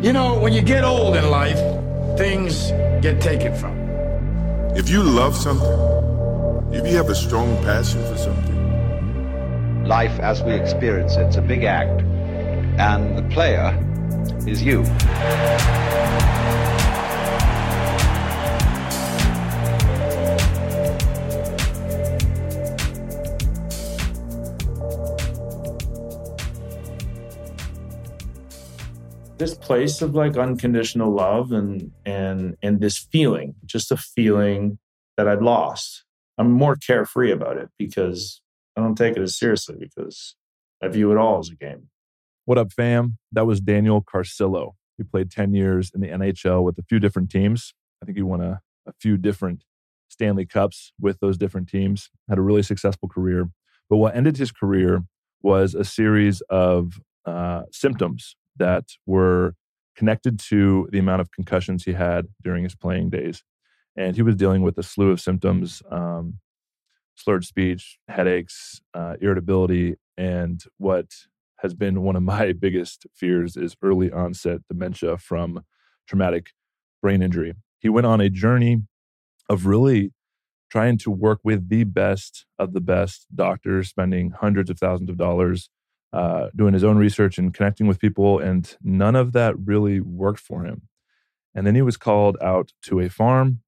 You know, when you get old in life, things get taken from you. If you love something, if you have a strong passion for something, life as we experience it's a big act. And the player is you. This place of like unconditional love and and and this feeling just a feeling that i'd lost. I'm more carefree about it because i don't take it as seriously because i view it all as a game. What up fam? That was daniel carcillo. He played 10 years in the nhl with a few different teams. I think he won a, a few different stanley cups with those different teams. Had a really successful career. But what ended his career was a series of uh, symptoms that were connected to the amount of concussions he had during his playing days. And he was dealing with a slew of symptoms um, slurred speech, headaches, uh, irritability, and what has been one of my biggest fears is early onset dementia from traumatic brain injury. He went on a journey of really trying to work with the best of the best doctors, spending hundreds of thousands of dollars uh, doing his own research and connecting with people, and none of that really worked for him. And then he was called out to a farm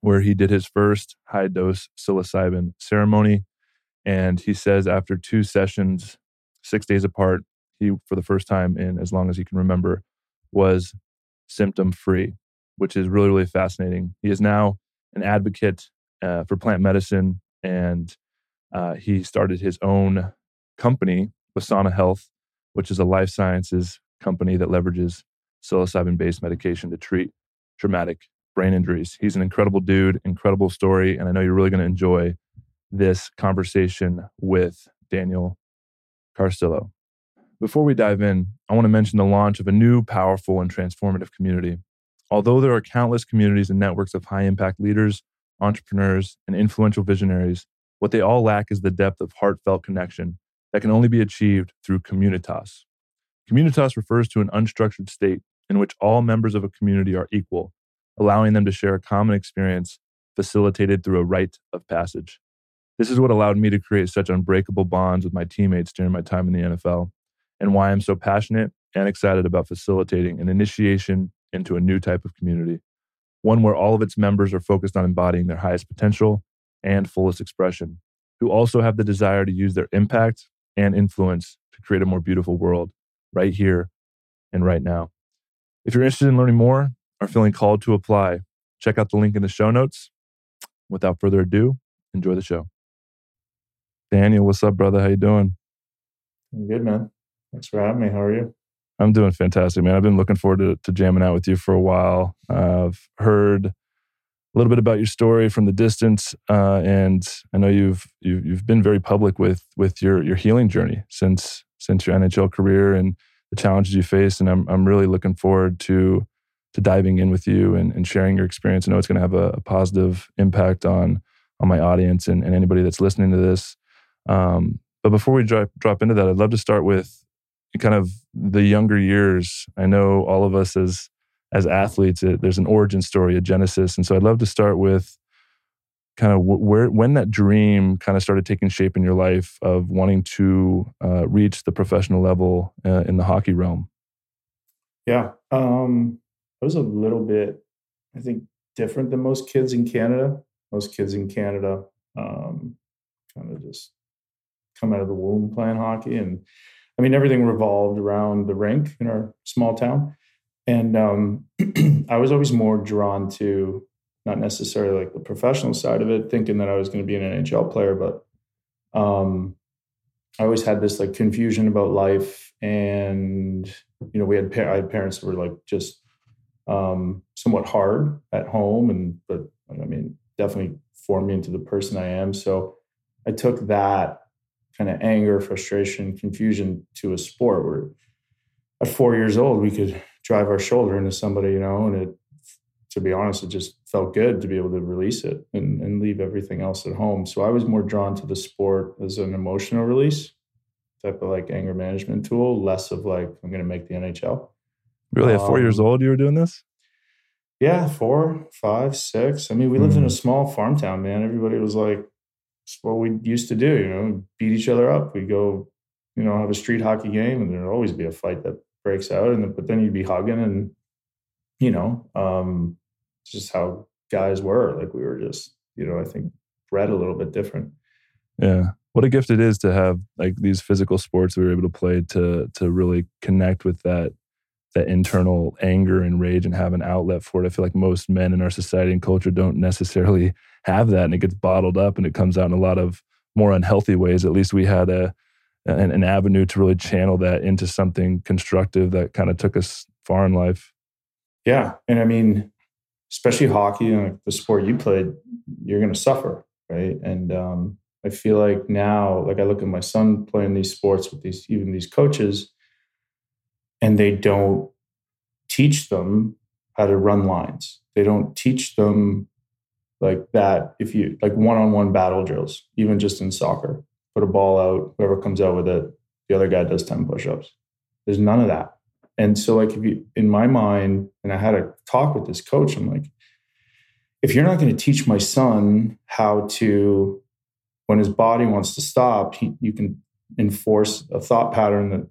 where he did his first high dose psilocybin ceremony. And he says after two sessions, six days apart, he, for the first time in as long as he can remember, was symptom free, which is really, really fascinating. He is now an advocate uh, for plant medicine and uh, he started his own company Wesana Health, which is a life sciences company that leverages psilocybin based medication to treat traumatic brain injuries. He's an incredible dude, incredible story, and I know you're really going to enjoy this conversation with Daniel Carcillo. Before we dive in, I want to mention the launch of a new, powerful, and transformative community. Although there are countless communities and networks of high impact leaders, entrepreneurs, and influential visionaries, what they all lack is the depth of heartfelt connection that can only be achieved through communitas. Communitas refers to an unstructured state in which all members of a community are equal, allowing them to share a common experience facilitated through a rite of passage. This is what allowed me to create such unbreakable bonds with my teammates during my time in the NFL, and why I'm so passionate and excited about facilitating an initiation into a new type of community, one where all of its members are focused on embodying their highest potential and fullest expression, who also have the desire to use their impact and influence to create a more beautiful world right here and right now. If you're interested in learning more or feeling called to apply, check out the link in the show notes. Without further ado, enjoy the show. Daniel, what's up, brother? How you doing? I'm good, man. Thanks for having me. How are you? I'm doing fantastic, man. I've been looking forward to, to jamming out with you for a while. Uh, I've heard a little bit about your story from the distance, uh, and I know you've, you've you've been very public with with your your healing journey since since your NHL career and the challenges you faced. And I'm I'm really looking forward to to diving in with you and, and sharing your experience. I know it's going to have a, a, positive impact on on my audience and, and anybody that's listening to this. Um, but before we drop drop into that, I'd love to start with kind of the younger years. I know all of us as as athletes, it, there's an origin story, a genesis. And so I'd love to start with kind of where when that dream kind of started taking shape in your life of wanting to uh, reach the professional level uh, in the hockey realm. Yeah, um, it was a little bit, I think, different than most kids in Canada. Most kids in Canada um, kind of just come out of the womb playing hockey, and I mean everything revolved around the rink in our small town and um, I was always more drawn to not necessarily like the professional side of it, thinking that I was going to be an NHL player, but um, I always had this like confusion about life, and you know, we had I had parents who were like just um, somewhat hard at home, and but I mean, definitely formed me into the person I am. So I took that kind of anger, frustration, confusion to a sport where at four years old we could drive our shoulder into somebody, you know, and it, to be honest, it just felt good to be able to release it and, and leave everything else at home. So I was more drawn to the sport as an emotional release type of like anger management tool, less of like, I'm going to make the NHL. Really, at four years Um, old, you were doing this? Yeah, four, five, six. I mean, we lived in a Mhm. small farm town, man. Everybody was like, it's what we used to do, you know, beat each other up. We go, you know, have a street hockey game, and there'd always be a fight that breaks out. And but then you'd be hugging, and you know, um, just how guys were. Like we were just, you know, I think bred a little bit different. Yeah. What a gift it is to have like these physical sports we were able to play to to really connect with that that internal anger and rage and have an outlet for it. I feel like most men in our society and culture don't necessarily have that and it gets bottled up and it comes out in a lot of more unhealthy ways. At least we had a an, avenue to really channel that into something constructive that kind of took us far in life. Yeah, and I mean, especially hockey, and the sport you played, you're going to suffer, right? And um, I feel like now, like I look at my son playing these sports with these even these coaches, and they don't teach them how to run lines. They don't teach them like that. If you like one-on-one battle drills, even just in soccer, put a ball out, whoever comes out with it, the other guy does ten push-ups. There's none of that. And so, like, if you, in my mind, and I had a talk with this coach, I'm like, if you're not going to teach my son how to, when his body wants to stop, he, you can enforce a thought pattern that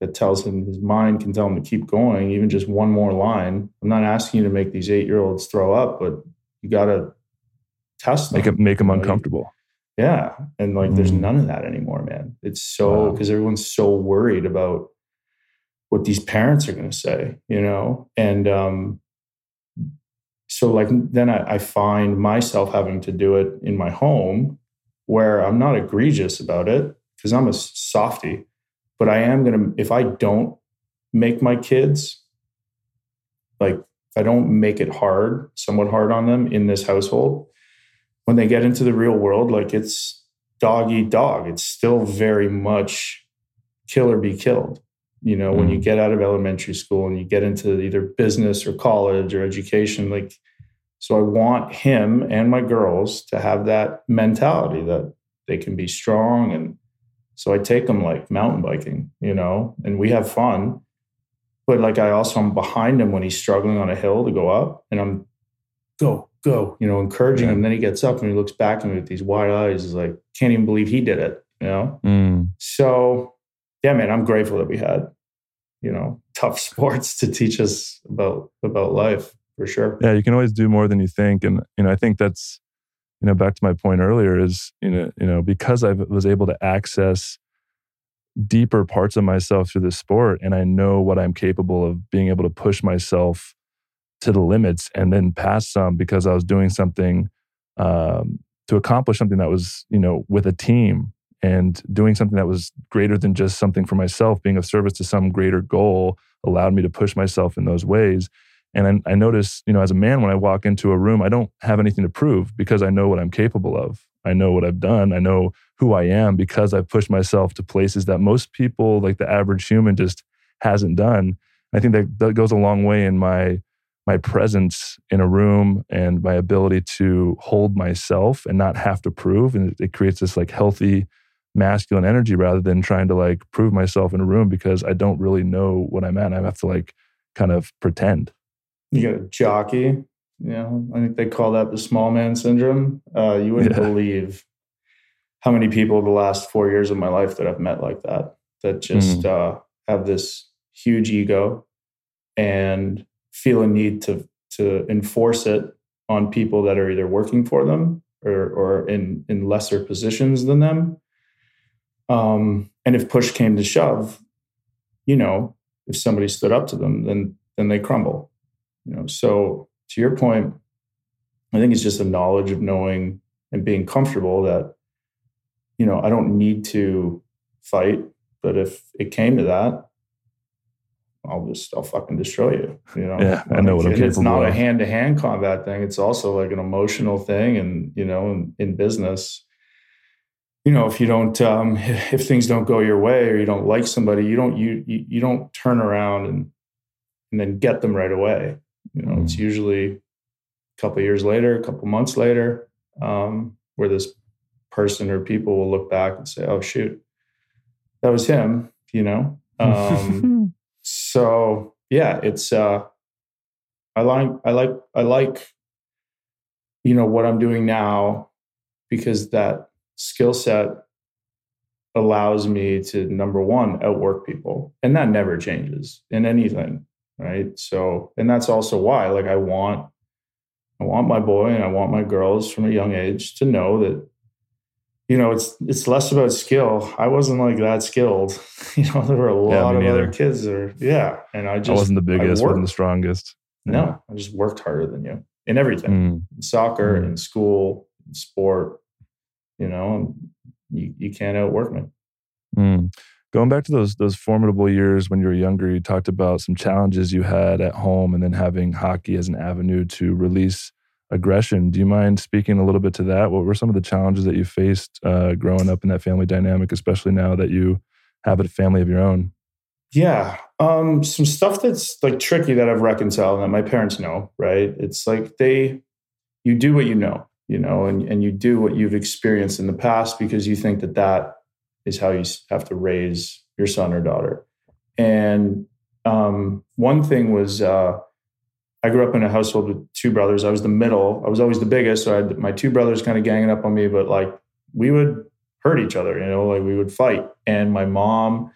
that tells him his mind can tell him to keep going, even just one more line. I'm not asking you to make these eight year olds throw up, but you got to test them. Make it make them uncomfortable. Yeah. And like there's Mm. none of that anymore, man. It's so Wow. because everyone's so worried about what these parents are gonna say, you know? And um so like then I, I find myself having to do it in my home where I'm not egregious about it because I'm a softy, but I am gonna if I don't make my kids like if I don't make it hard, somewhat hard on them in this household, when they get into the real world, like it's dog eat dog. It's still very much kill or be killed. You know, when you Mm. get out of elementary school and you get into either business or college or education, like, so I want him and my girls to have that mentality that they can be strong. And so I take them like mountain biking, you know, and we have fun. But like I also I'm behind him when he's struggling on a hill to go up and I'm go, go, you know, encouraging Yeah. him. Then he gets up and he looks back at me with these wide eyes. He's like, can't even believe he did it, you know? Mm. So, yeah, man, I'm grateful that we had, you know, tough sports to teach us about about life for sure. yeah you can always do more than you think and you know i think that's you know back to my point earlier is you know you know because i was able to access deeper parts of myself through the sport and i know what i'm capable of being able to push myself to the limits and then pass some because i was doing something um, to accomplish something that was you know with a team and doing something that was greater than just something for myself being of service to some greater goal allowed me to push myself in those ways and I, I notice, you know, as a man, when I walk into a room, I don't have anything to prove because I know what I'm capable of. I know what I've done. I know who I am because I've pushed myself to places that most people, like the average human, just hasn't done. I think that, that goes a long way in my my presence in a room and my ability to hold myself and not have to prove. And it, it creates this like healthy masculine energy rather than trying to like prove myself in a room because I don't really know what I'm at. I have to like kind of pretend. You got a jockey, you know, I think they call that the small man syndrome. Uh, you wouldn't Yeah. believe how many people the last four years of my life that I've met like that, that just uh, have this huge ego and feel a need to to enforce it on people that are either working for them or or in in lesser positions than them. Um, and if push came to shove, you know, if somebody stood up to them, then then they crumble. You know, so to your point, I think it's just a knowledge of knowing and being comfortable that, you know, I don't need to fight, but if it came to that, I'll just I'll fucking destroy you. You know, Yeah, I know what I'm Like, It's capable not a hand to hand combat thing. It's also like an emotional thing, and you know, in, in business, you know, if you don't, um, if things don't go your way or you don't like somebody, you don't you you, you don't turn around and and then get them right away. You know, it's usually a couple years later, a couple months later, um, where this person or people will look back and say, "Oh shoot, that was him." You know, um, so yeah, it's uh, I like I like I like you know what I'm doing now because that skill set allows me to number one outwork people and that never changes in anything right? So and that's also why like i want i want my boy and i want my girls from a young age to know that you know it's it's less about skill. I wasn't like that skilled. You know there were a lot me of other kids there yeah and i just I wasn't the biggest, I wasn't the strongest. no i just worked harder than you in everything Mm, in soccer Mm. in school in sport you know you, you can't outwork me. Mm. Going back to those those formidable years when you were younger, you talked about some challenges you had at home, and then having hockey as an avenue to release aggression. Do you mind speaking a little bit to that? What were some of the challenges that you faced uh, growing up in that family dynamic, especially now that you have a family of your own? Yeah. Um, some stuff that's like tricky that I've reconciled and that my parents know, right? It's like they you do what you know, you know, and, and you do what you've experienced in the past because you think that that is how you have to raise your son or daughter. And um, one thing was uh, I grew up in a household with two brothers. I was the middle. I was always the biggest. So I had my two brothers kind of ganging up on me, but like we would hurt each other, you know, like we would fight. And my mom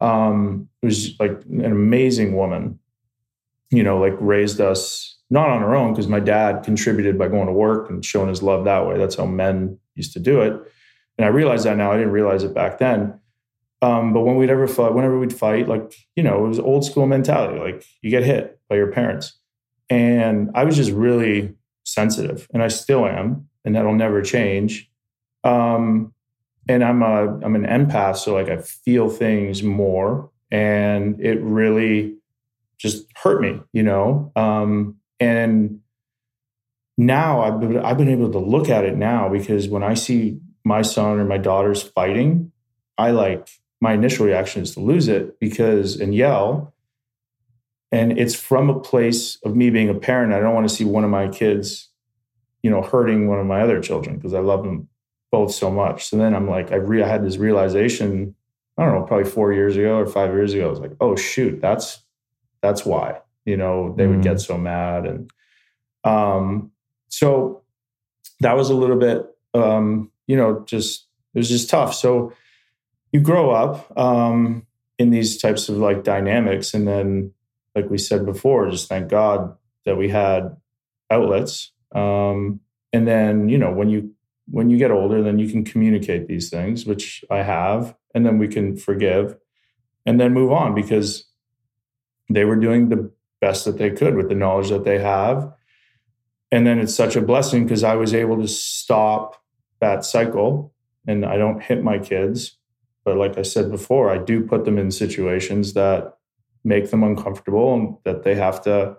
um, was like an amazing woman, you know, like raised us not on her own because my dad contributed by going to work and showing his love that way. That's how men used to do it. And I realize that now. I didn't realize it back then. Um, but when we'd ever fight, whenever we'd fight, like, you know, it was old school mentality. Like you get hit by your parents. And I was just really sensitive and I still am, and that'll never change. Um, and I'm a I'm an empath, so like I feel things more, and it really just hurt me, you know. Um, and now I've been, I've been able to look at it now because when I see my son or my daughters fighting, I like my initial reaction is to lose it because and yell. And it's from a place of me being a parent. I don't want to see one of my kids, you know, hurting one of my other children because I love them both so much. So then I'm like, I, re- I had this realization, I don't know, probably four years ago or five years ago. I was like, oh shoot, that's that's why, you know, they would Mm. get so mad. And um, so that was a little bit um, you know, just it was just tough. So you grow up um in these types of like dynamics and then like we said before, just thank God that we had outlets. Um and then, you know, when you when you get older, then you can communicate these things, which I have, and then we can forgive and then move on because they were doing the best that they could with the knowledge that they have. And then it's such a blessing because I was able to stop that cycle and I don't hit my kids. But like I said before, I do put them in situations that make them uncomfortable and that they have to,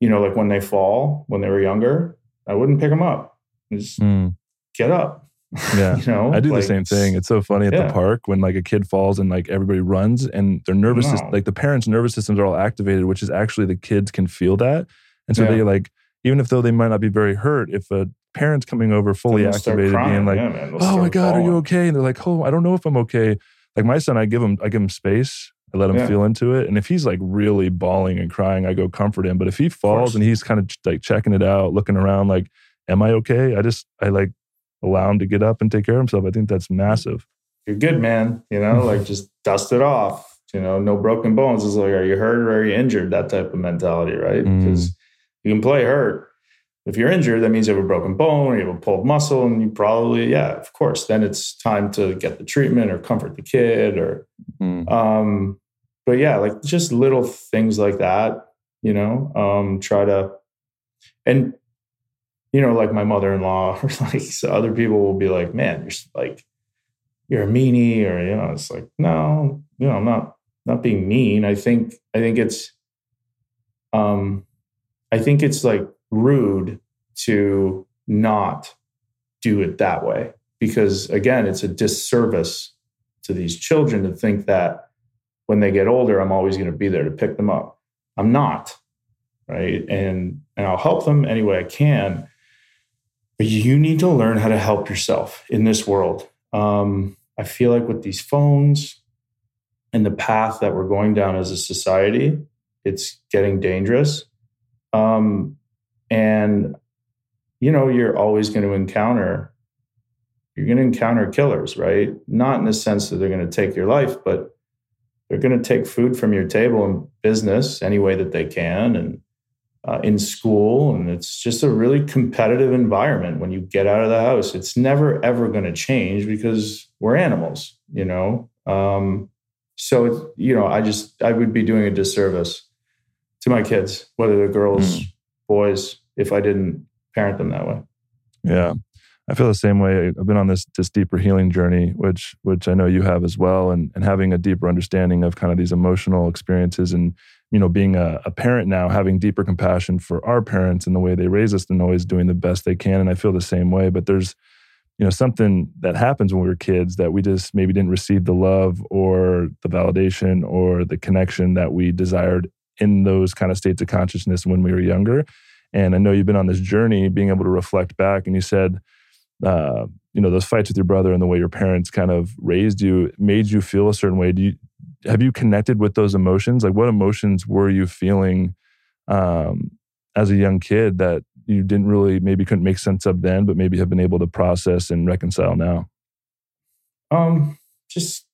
you know, like when they fall when they were younger, I wouldn't pick them up. Just Mm, get up. yeah. you know, I do like, the same thing. It's so funny at Yeah. the park when like a kid falls and like everybody runs and their nervous No. like the parents' nervous systems are all activated, which is actually the kids can feel that. And so Yeah. they like, even if though they might not be very hurt, if a parent's coming over fully activated, being like, Yeah, oh my God, are you okay? And they're like, oh, I don't know if I'm okay. Like my son, I give him, I give him space. I let him Yeah. feel into it. And if he's like really bawling and crying, I go comfort him. But if he falls and he's kind of like checking it out, looking around, like, am I okay? I just, I like allow him to get up and take care of himself. I think that's massive. You're good, man. You know, like just dust it off. You know, no broken bones. It's like, are you hurt or are you injured? That type of mentality, right? Mm. Because you can play hurt. If you're injured, that means you have a broken bone or you have a pulled muscle, and you probably, yeah, of course. Then it's time to get the treatment or comfort the kid or Mm. um but yeah like just little things like that you know um try to and you know like my mother-in-law or like so other people will be like man you're like you're a meanie or you know it's like no you know i'm not not being mean i think i think it's um i think it's like rude to not do it that way because again it's a disservice to these children to think that when they get older i'm always going to be there to pick them up. I'm not right? And and i'll help them any way i can but you need to learn how to help yourself in this world. Um, i feel like with these phones and the path that we're going down as a society it's getting dangerous. Um, and you know, you're always going to encounter you're going to encounter killers, right? Not in the sense that they're going to take your life, but they're going to take food from your table in business any way that they can and uh, in school. And it's just a really competitive environment when you get out of the house. It's never, ever going to change because we're animals, you know? Um, so, it's, you know, I just, I would be doing a disservice to my kids, whether they're girls, mm. boys, if I didn't parent them that way. Yeah. I feel the same way. I've been on this this deeper healing journey, which which I know you have as well, and and having a deeper understanding of kind of these emotional experiences, and you know, being a, a parent now, having deeper compassion for our parents and the way they raise us, and always doing the best they can. And I feel the same way. But there's, you know, something that happens when we were kids that we just maybe didn't receive the love or the validation or the connection that we desired in those kind of states of consciousness when we were younger. And I know you've been on this journey, being able to reflect back, and you said uh, you know those fights with your brother and the way your parents kind of raised you made you feel a certain way. Do you have you connected with those emotions? Like what emotions were you feeling um, as a young kid that you didn't really maybe couldn't make sense of then but maybe have been able to process and reconcile now? Um just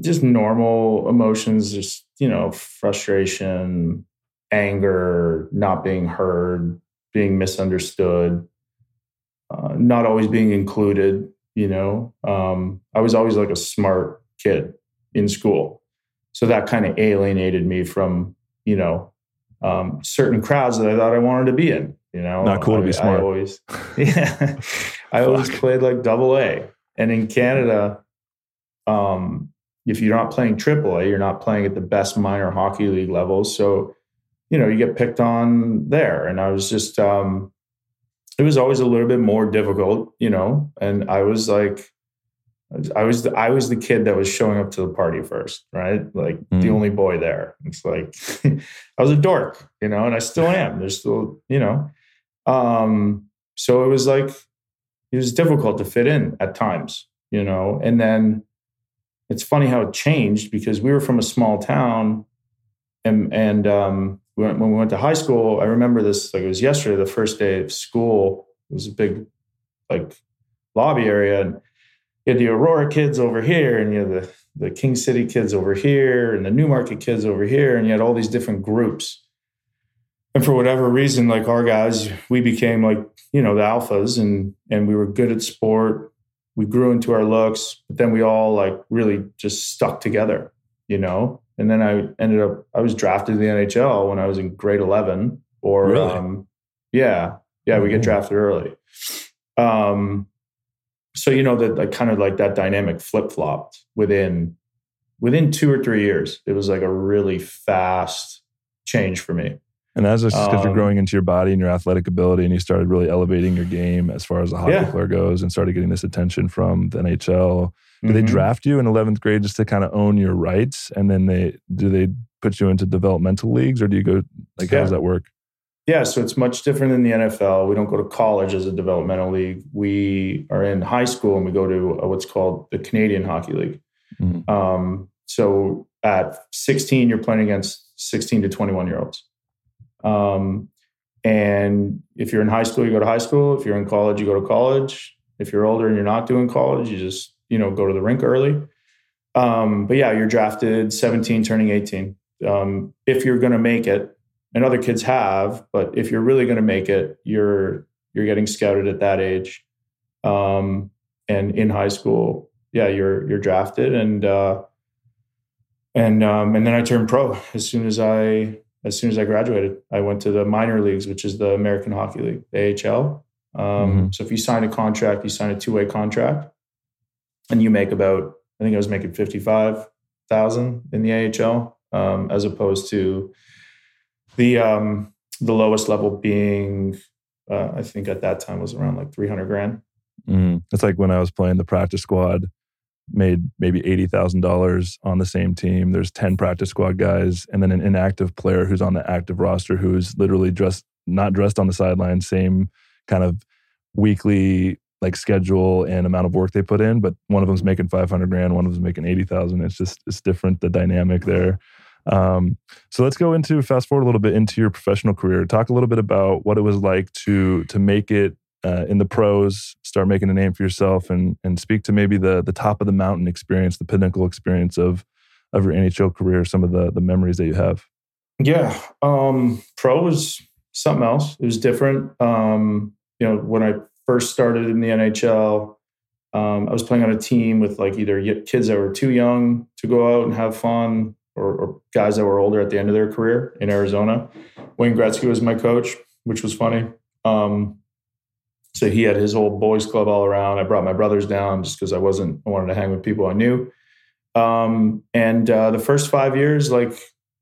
just normal emotions just you know frustration anger not being heard being misunderstood uh, not always being included. You know, um, I was always like a smart kid in school, so that kind of alienated me from you know um, certain crowds that I thought I wanted to be in. You know, not cool I, to be smart. I always, yeah, I always played like double A, and in Canada, um, if you're not playing triple A, you're not playing at the best minor hockey league levels. So, you know, you get picked on there. And I was just, um, it was always a little bit more difficult, you know. And I was like, I was the, I was the kid that was showing up to the party first, right? Like mm. the only boy there. It's like I was a dork, you know, and I still am. There's still, you know, um, so it was like it was difficult to fit in at times, you know. And then it's funny how it changed because we were from a small town, and and um, when we went to high school, I remember this like it was yesterday, the first day of school. It was a big like lobby area, and you had the Aurora kids over here, and you had the the King City kids over here, and the Newmarket kids over here, and you had all these different groups. And for whatever reason, like our guys, we became like you know the alphas, and and we were good at sport. We grew into our looks, but then we all like really just stuck together, you know and then I ended up I was drafted to the NHL when I was in grade eleven. Or really? um, yeah, yeah, we get mm-hmm. drafted early. Um, so you know that like kind of like that dynamic flip flopped within within two or three years. It was like a really fast change for me. And that's just because um, you're growing into your body and your athletic ability, and you started really elevating your game as far as a hockey yeah. player goes, and started getting this attention from the NHL do mm-hmm. they draft you in 11th grade just to kind of own your rights? And then they do they put you into developmental leagues or do you go like yeah. how does that work? Yeah, so it's much different than the NFL. We don't go to college as a developmental league. We are in high school and we go to what's called the Canadian Hockey League. Mm-hmm. Um, so at 16, you're playing against 16 to 21 year olds. Um, and if you're in high school, you go to high school. If you're in college, you go to college. If you're older and you're not doing college, you just you know go to the rink early. Um, but yeah, you're drafted 17, turning 18. Um, if you're going to make it, and other kids have, but if you're really going to make it, you're you're getting scouted at that age. Um, and in high school, yeah, you're you're drafted, and uh, and um, and then I turned pro as soon as I as soon as I graduated. I went to the minor leagues, which is the American Hockey League, AHL. Um, mm-hmm. So if you sign a contract, you sign a two way contract and you make about I think I was making fifty five thousand in the AHL um, as opposed to the um, the lowest level being uh, I think at that time was around like three hundred grand. Mm. It's like when I was playing the practice squad, made maybe eighty thousand dollars on the same team. There's ten practice squad guys, and then an inactive player who's on the active roster who's literally dressed not dressed on the sideline, same kind of weekly like schedule and amount of work they put in, but one of them's making 500 grand, one of them's making 80,000. It's just, it's different, the dynamic there. Um, so let's go into fast forward a little bit into your professional career. Talk a little bit about what it was like to to make it uh, in the pros, start making a name for yourself, and and speak to maybe the the top of the mountain experience, the pinnacle experience of of your NHL career, some of the the memories that you have. Yeah, um, pro was something else. It was different. Um, you know, when I first started in the NHL, um, I was playing on a team with like either kids that were too young to go out and have fun, or, or guys that were older at the end of their career in Arizona. Wayne Gretzky was my coach, which was funny. Um, so he had his whole boys club all around. I brought my brothers down just because I wasn't I wanted to hang with people I knew. Um, and uh, the first five years, like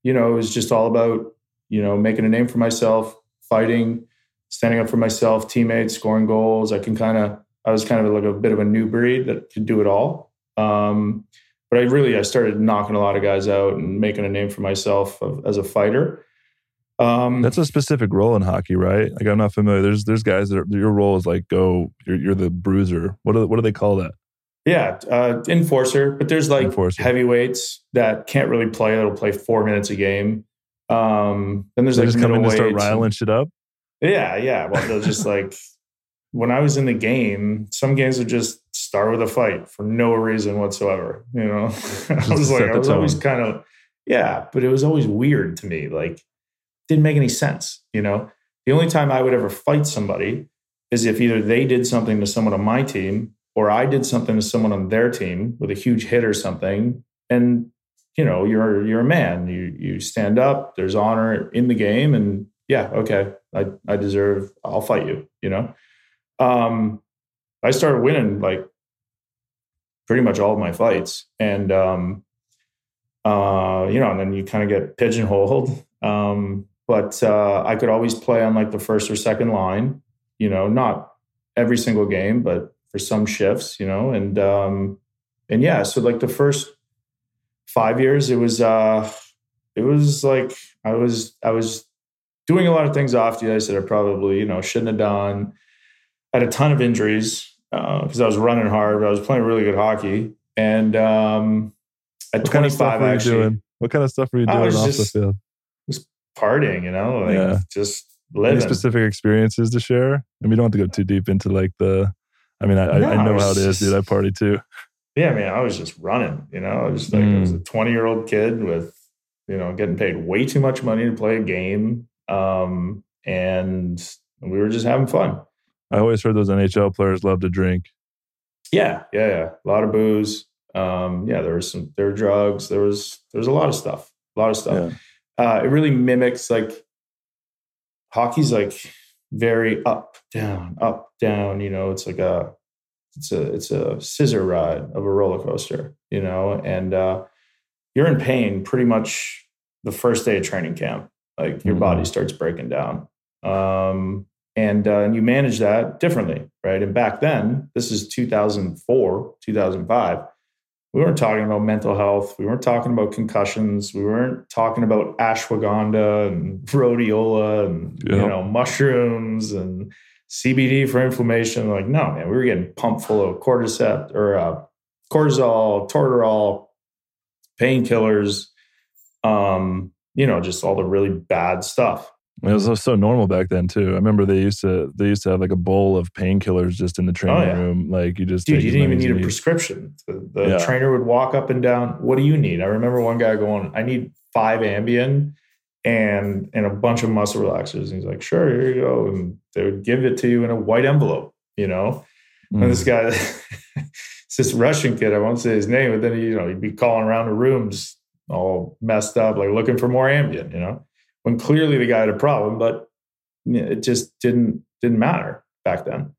you know, it was just all about you know making a name for myself, fighting, standing up for myself, teammates, scoring goals. I can kind of I was kind of like a bit of a new breed that could do it all. Um, but I really I started knocking a lot of guys out and making a name for myself of, as a fighter. Um, That's a specific role in hockey, right? Like I'm not familiar. There's there's guys that are, your role is like go. You're, you're the bruiser. What do what do they call that? Yeah, uh, enforcer. But there's like enforcer. heavyweights that can't really play. That'll play four minutes a game. Um, then there's they like just come in to start riling shit up. Yeah, yeah. Well, they'll just like when I was in the game, some games would just start with a fight for no reason whatsoever. You know, I was like, I was always kind of, yeah, but it was always weird to me. Like, didn't make any sense. You know, the only time I would ever fight somebody is if either they did something to someone on my team or I did something to someone on their team with a huge hit or something. And you know, you're you're a man. You you stand up. There's honor in the game, and yeah, okay, I I deserve. I'll fight you. You know um, I started winning like pretty much all of my fights, and um, uh, you know, and then you kind of get pigeonholed. Um, but uh, I could always play on like the first or second line. You know, not every single game, but for some shifts. You know, and um, and yeah, so like the first five years, it was uh, it was like I was I was doing a lot of things off the ice that I probably you know shouldn't have done had a ton of injuries because uh, I was running hard. I was playing really good hockey, and um, at what 25, kind of actually, doing? what kind of stuff were you doing off just, the field? Just partying, you know, like yeah. just living. Any specific experiences to share? I mean, you don't have to go too deep into like the. I mean, I, no, I know I how it is, dude. I party too. Yeah, man, I was just running. You know, I was just like, mm. I was a mm. 20 year old kid with, you know, getting paid way too much money to play a game, um, and we were just having fun. I always heard those NHL players love to drink. Yeah, yeah, yeah. A lot of booze. Um, yeah, there was some there were drugs. There was there was a lot of stuff. A lot of stuff. Yeah. Uh, it really mimics like hockey's like very up, down, up, down. You know, it's like a it's a it's a scissor ride of a roller coaster. You know, and uh, you're in pain pretty much the first day of training camp. Like your mm-hmm. body starts breaking down. Um, and uh, and you manage that differently, right? And back then, this is 2004, 2005. We weren't talking about mental health. We weren't talking about concussions. We weren't talking about ashwagandha and rhodiola and you know mushrooms and CBD for inflammation. Like, no, man, we were getting pumped full of cordyceps or uh, cortisol, Toradol, painkillers. Um, you know, just all the really bad stuff. It was so normal back then too. I remember they used to they used to have like a bowl of painkillers just in the training oh, yeah. room. Like you just dude, you didn't even need a need. prescription. The, the yeah. trainer would walk up and down. What do you need? I remember one guy going, "I need five Ambien and and a bunch of muscle relaxers." And he's like, "Sure, here you go." And they would give it to you in a white envelope. You know, mm. and this mm. guy, it's this Russian kid. I won't say his name, but then he, you know he'd be calling around the rooms all messed up, like looking for more Ambien. You know when clearly the guy had a problem, but it just didn't didn't matter back then.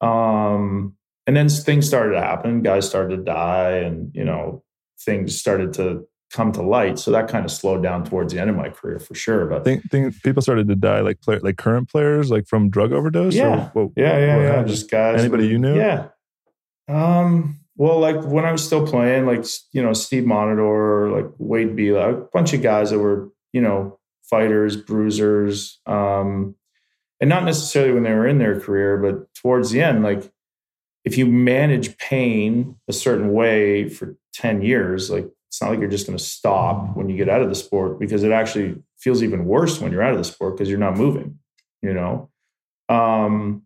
Um, and then things started to happen. Guys started to die, and you know things started to come to light. So that kind of slowed down towards the end of my career for sure. But think, think people started to die like play, like current players, like from drug overdose. Yeah, what, yeah, yeah, yeah. Just guys. Anybody you knew? Yeah. Um. Well, like when I was still playing, like you know Steve Montador, like Wade Belak, a bunch of guys that were you know fighters, bruisers, um, and not necessarily when they were in their career, but towards the end, like if you manage pain a certain way for 10 years, like it's not like you're just going to stop when you get out of the sport because it actually feels even worse when you're out of the sport because you're not moving, you know? Um,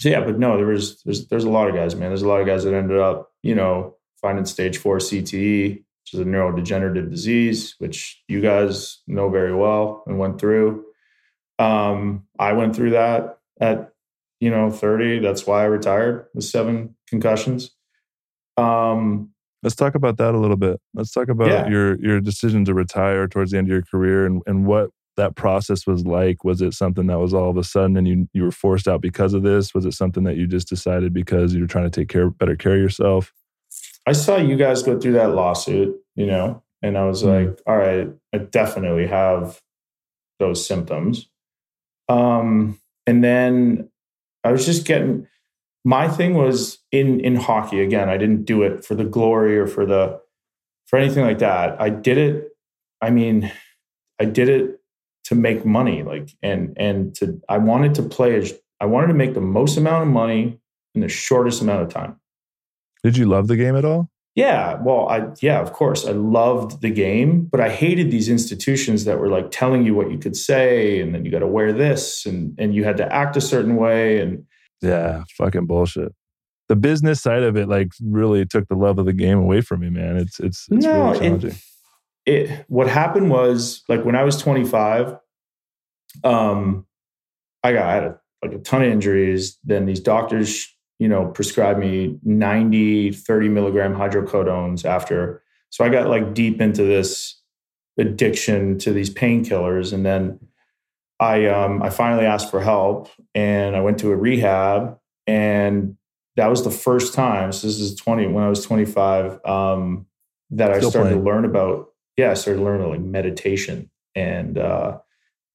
so yeah, but no, there was, there's, there's a lot of guys, man. There's a lot of guys that ended up, you know, finding stage four CTE, which is a neurodegenerative disease, which you guys know very well and went through. Um, I went through that at, you know, 30. That's why I retired with seven concussions. Um, Let's talk about that a little bit. Let's talk about Yeah. your your decision to retire towards the end of your career and, and what that process was like. Was it something that was all of a sudden and you you were forced out because of this? Was it something that you just decided because you were trying to take care better care of yourself? I saw you guys go through that lawsuit, you know, and I was Mhm. like, all right, I definitely have those symptoms. Um, and then I was just getting my thing was in in hockey again. I didn't do it for the glory or for the for anything like that. I did it. I mean, I did it to make money, like and and to I wanted to play as I wanted to make the most amount of money in the shortest amount of time. Did you love the game at all? Yeah, well, I yeah, of course, I loved the game, but I hated these institutions that were like telling you what you could say, and then you got to wear this, and and you had to act a certain way, and Yeah, fucking bullshit. The business side of it like really took the love of the game away from me, man. It's it's it's No, really challenging. it what happened was like when I was 25, um, I got I had a, like a ton of injuries. Then these doctors, you know, prescribed me 90, 30 milligram hydrocodones after. So I got like deep into this addiction to these painkillers. And then I um I finally asked for help and I went to a rehab and that was the first time. So this is 20 when I was 25, um, that I started playing. to learn about, yeah, I started learning like meditation and uh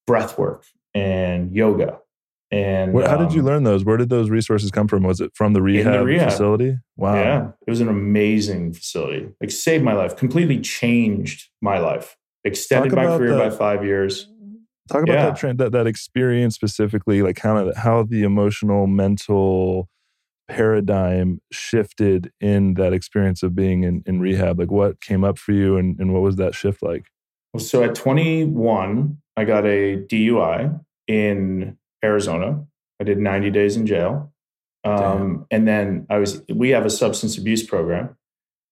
breath work and yoga. And Where, how did you um, learn those? Where did those resources come from? Was it from the rehab, rehab. facility? Wow. Yeah, it was an amazing facility. Like saved my life, completely changed my life, extended Talk my career the- by five years. Talk about Yeah. that, that that experience specifically, like how how the emotional, mental paradigm shifted in that experience of being in, in rehab. Like what came up for you, and, and what was that shift like? So at 21, I got a DUI in Arizona. I did 90 days in jail. Um, and then I was, we have a substance abuse program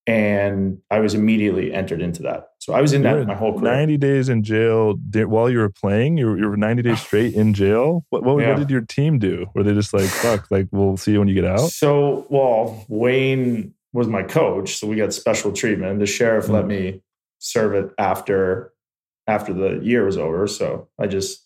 and I was immediately entered into that. So I was in You that my whole career. Ninety days in jail while you were playing. You were, you were ninety days straight in jail. What what, Yeah. what did your team do? Were they just like fuck? Like we'll see you when you get out. So, well, Wayne was my coach, so we got special treatment. The sheriff let Mm. me serve it after after the year was over. So I just,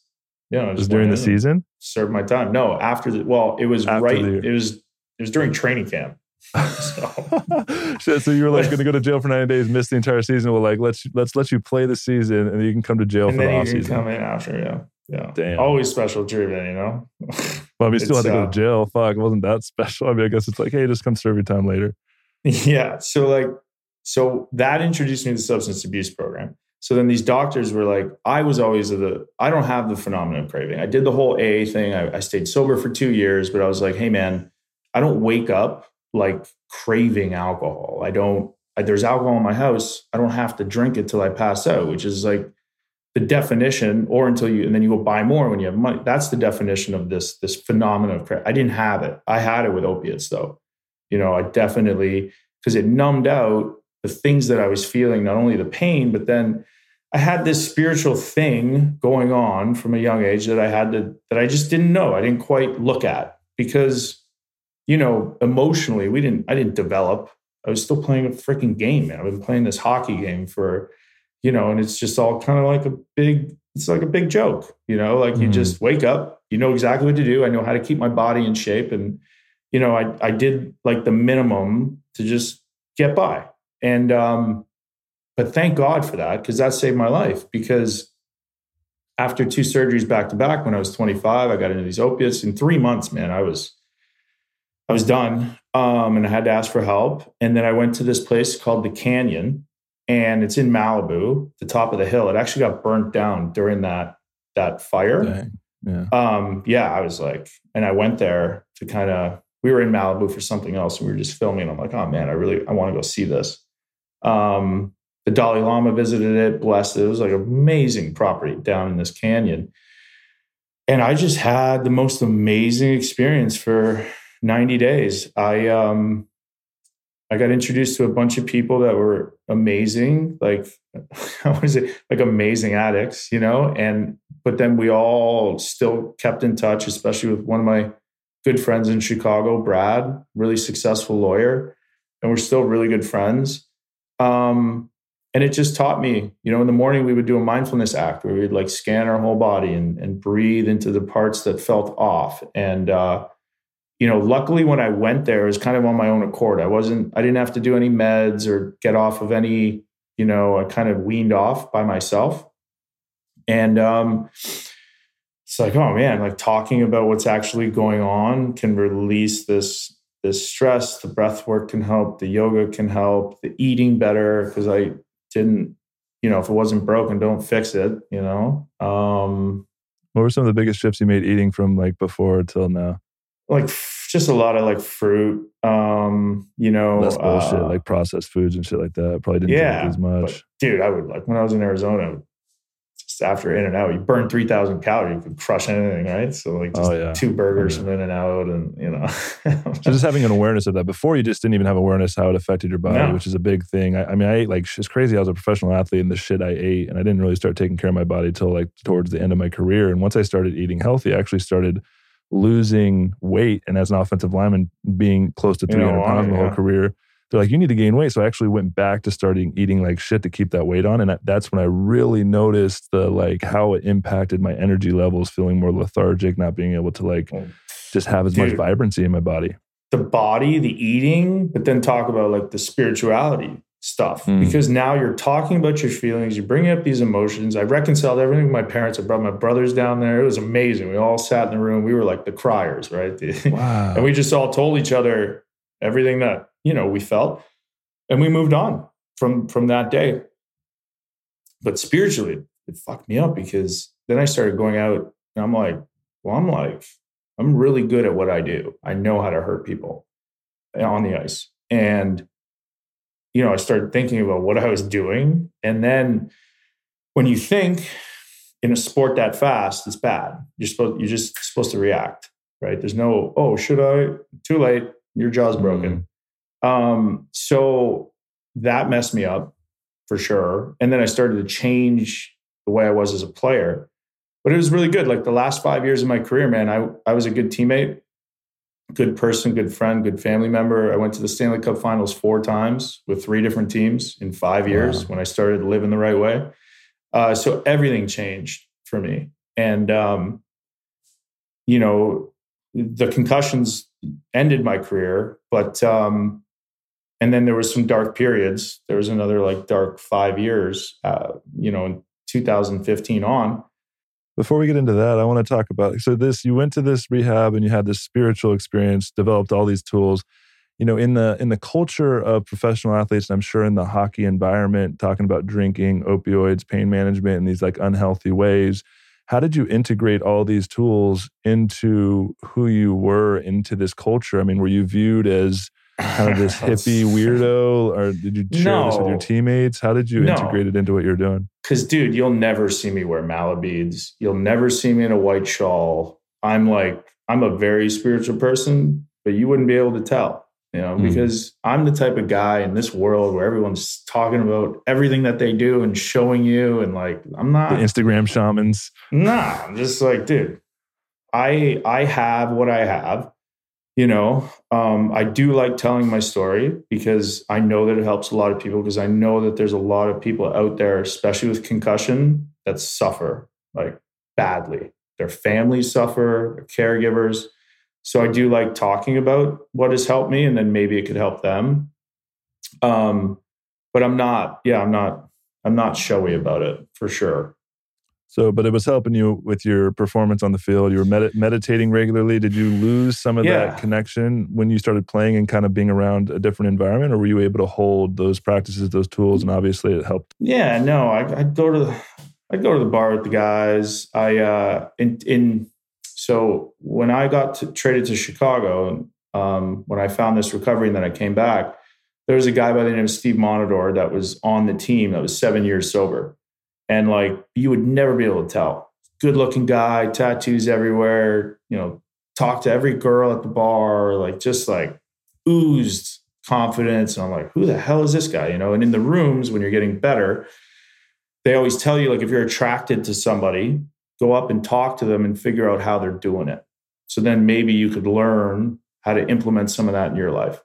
you know, I Just just during the went in and season. served my time. No, after the well, it was After right. It was it was during training camp. So so, so you were like going to go to jail for ninety days, miss the entire season. Well, like let's let's let you play the season, and you can come to jail and for the off season. come in after. Yeah, yeah. Damn. Always special treatment, you know. Well, I mean, you still had to go uh, to jail. Fuck, it wasn't that special. I mean, I guess it's like, hey, just come serve your time later. Yeah. So like, so that introduced me to the substance abuse program. So then these doctors were like, I was always the, I don't have the phenomenon of craving. I did the whole AA thing. I, I stayed sober for two years, but I was like, hey man, I don't wake up like craving alcohol. I don't, I, there's alcohol in my house. I don't have to drink it till I pass out, which is like the definition, or until you, and then you go buy more when you have money. That's the definition of this, this phenomenon of. I didn't have it. I had it with opiates though. You know, I definitely, because it numbed out the things that I was feeling, not only the pain, but then I had this spiritual thing going on from a young age that I had to, that I just didn't know. I didn't quite look at because, you know, emotionally, we didn't, I didn't develop. I was still playing a freaking game, man. I've been playing this hockey game for, you know, and it's just all kind of like a big, it's like a big joke, you know, like you Mhm. just wake up, you know exactly what to do. I know how to keep my body in shape. And, you know, I, I did like the minimum to just get by. And, um, but thank God for that because that saved my life. Because after two surgeries back to back, when I was 25, I got into these opiates in three months, man, I was, I was done. Um, and I had to ask for help. And then I went to this place called the Canyon and it's in Malibu, the top of the hill. It actually got burnt down during that, that fire Dang. Yeah. um yeah i was like and i went there to kind of we were in malibu for something else and we were just filming i'm like oh man i really i want to go see this um the Dalai Lama visited it, blessed it. It was like amazing property down in this canyon. And I just had the most amazing experience for 90 days. I um I got introduced to a bunch of people that were amazing, like how was it like amazing addicts, you know, and but then we all still kept in touch, especially with one of my good friends in Chicago, Brad, really successful lawyer, and we're still really good friends. Um, and it just taught me, you know, in the morning we would do a mindfulness act where we'd like scan our whole body and, and breathe into the parts that felt off. And uh, you know, luckily when I went there, it was kind of on my own accord. I wasn't, I didn't have to do any meds or get off of any, you know, I kind of weaned off by myself. And um, it's like, oh man, like talking about what's actually going on can release this this stress. The breath work can help, the yoga can help, the eating better because I didn't, you know, if it wasn't broken, don't fix it, you know. Um, what were some of the biggest shifts you made eating from like before till now? Like just a lot of like fruit um you know less bullshit uh, like processed foods and shit like that. Probably didn't yeah drink as much. but, dude i would like when i was in arizona just after in and out you burn 3000 calories you could crush anything right? So like just Oh, yeah. two burgers Oh, from in and out and you know. So just having an awareness of that. Before you just didn't even have awareness how it affected your body No. which is a big thing. I, I mean i ate like it's crazy i was a professional athlete and the shit i ate and i didn't really start taking care of my body till like towards the end of my career. And once i started eating healthy i actually started losing weight and as an offensive lineman being close to You know 300 pounds my whole yeah. career they're like you need to gain weight. So i actually went back to starting eating like shit to keep that weight on and that's when i really noticed the like how it impacted my energy levels feeling more lethargic not being able to like mm. just have as much vibrancy in my body. The body the eating but then talk about like the spirituality stuff. Mm. because now you're talking about your feelings you're bringing up these emotions. I reconciled everything with my parents. I brought my brothers down there. It was amazing. We all sat in the room. We were like the criers right? Wow and we just all told each other everything that you know we felt. And we moved on from from that day. But spiritually it fucked me up because then i started going out and i'm like well i'm like i'm really good at what i do. I know how to hurt people on the ice. And you know i started thinking about what i was doing. And then when you think in a sport that fast it's bad. You're supposed you're just supposed to react right? There's no oh should i? Too late. Your jaw's broken. Um so that messed me up for sure. And then i started to change the way i was as a player. But it was really good. Like the last five years of my career man i, I was a good teammate good person good friend good family member. I went to the stanley cup finals four times with three different teams in five years Wow. when i started living the right way. Uh, so everything changed for me. And um, you know the concussions ended my career but um, and then there was some dark periods. There was another like dark five years uh, you know in 2015 on Before we get into that, I want to talk about so this you went to this rehab and you had this spiritual experience, developed all these tools. You know, in the in the culture of professional athletes, and I'm sure in the hockey environment, talking about drinking, opioids, pain management, and these like unhealthy ways. How did you integrate all these tools into who you were, into this culture? I mean, were you viewed as kind of this hippie weirdo, or did you share this with your teammates? How did you No. integrate it into what you're doing? Because, dude, you'll never see me wear mala beads. You'll never see me in a white shawl. I'm like, I'm a very spiritual person, but you wouldn't be able to tell, you know, Mm. because I'm the type of guy in this world where everyone's talking about everything that they do and showing you. And like, I'm not The not, Instagram shamans. nah, I'm just like, dude, I, I have what I have. You know, um, I do like telling my story because I know that it helps a lot of people because I know that there's a lot of people out there, especially with concussion, that suffer like badly. Their families suffer, their caregivers. So I do like talking about what has helped me and then maybe it could help them. Um, but I'm not, yeah, I'm not, I'm not showy about it for sure. So, but it was helping you with your performance on the field. You were med- meditating regularly. Did you lose some of Yeah. that connection when you started playing and kind of being around a different environment, or were you able to hold those practices, those tools, and obviously it helped? Yeah, no, I, I'd go to the, I'd go to the bar with the guys. I uh, in in so when I got to, traded to Chicago, um, when I found this recovery and then I came back, there was a guy by the name of Steve Montador that was on the team that was seven years sober. And like you would never be able to tell. Good looking guy, tattoos everywhere, you know, talked to every girl at the bar, like just like oozed confidence. And I'm like, who the hell is this guy? You know, and in the rooms when you're getting better, they always tell you, like, if you're attracted to somebody, go up and talk to them and figure out how they're doing it. So then maybe you could learn how to implement some of that in your life.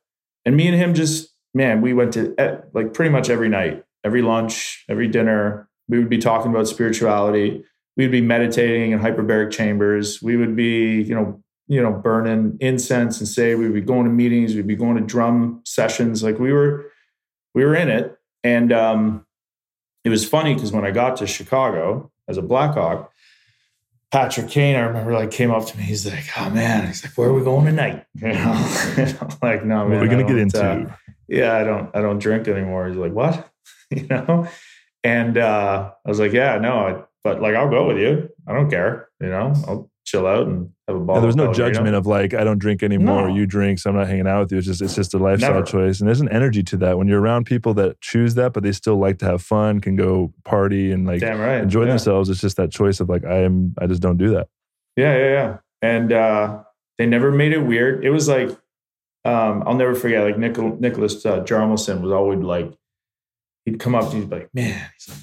And me and him just, man, we went to eh, like pretty much every night, every lunch, every dinner. We would be talking about spirituality. We'd be meditating in hyperbaric chambers. We would be, you know, you know, burning incense and say we'd be going to meetings, we'd be going to drum sessions. Like we were, we were in it. And um, it was funny because when I got to Chicago as a Blackhawk, Patrick Kane, I remember, like came up to me. He's like, "Oh man," he's like, "Where are we going tonight?" You know, like, "No, man, what are we gonna get into?" Uh, yeah, I don't, I don't drink anymore. He's like, "What?" you know, and uh, I was like, "Yeah, no, I, but like, I'll go with you. I don't care. You know, I'll chill out and have a ball." Yeah, there's no Pellegrino." judgment of like I don't drink anymore. No. You drink, so I'm not hanging out with you. It's just it's just a lifestyle Never. choice, and there's an energy to that when you're around people that choose that, but they still like to have fun, can go party and like Damn right. enjoy yeah. themselves. It's just that choice of like I am. I just don't do that. Yeah, yeah, yeah. And uh, they never made it weird. It was like, um, I'll never forget, like Nicol- Nicholas uh, Hjalmarsson was always like, he'd come up and he'd be like, man, he's like,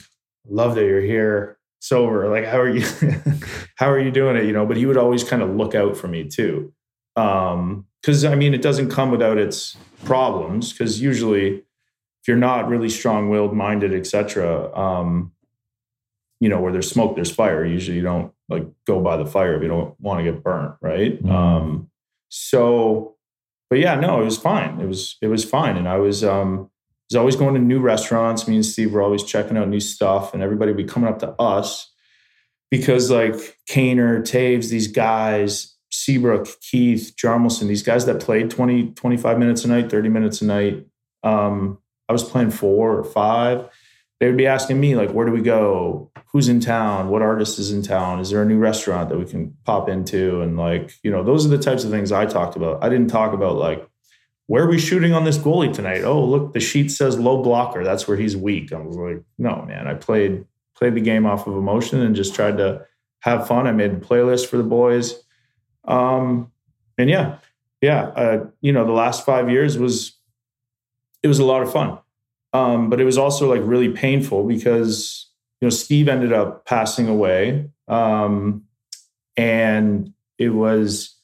love that you're here sober. Like, how are you, how are you doing it? You know, but he would always kind of look out for me too. Um, cause I mean, it doesn't come without its problems. Cause usually if you're not really strong willed, minded, etc., um, you know, where there's smoke, there's fire. Usually you don't like go by the fire if you don't want to get burnt, right? Mhm. Um, so, but yeah, no, it was fine. It was it was fine, and I was um, was always going to new restaurants. Me and Steve were always checking out new stuff, and everybody would be coming up to us because like Kaner, Toews, these guys, Seabrook, Keith, Hjalmarsson, these guys that played 20, 25 minutes a night, 30 minutes a night. Um, I was playing four or five. They would be asking me, like, where do we go? Who's in town? What artist is in town? Is there a new restaurant that we can pop into? And like, you know, those are the types of things I talked about. I didn't talk about like, where are we shooting on this goalie tonight? Oh, look, the sheet says low blocker. That's where he's weak. I was like, no, man. I played played the game off of emotion and just tried to have fun. I made a playlist for the boys. Um, and yeah, yeah, uh, you know, the last five years was it was a lot of fun. Um, but it was also like really painful because you know Steve ended up passing away, um, and it was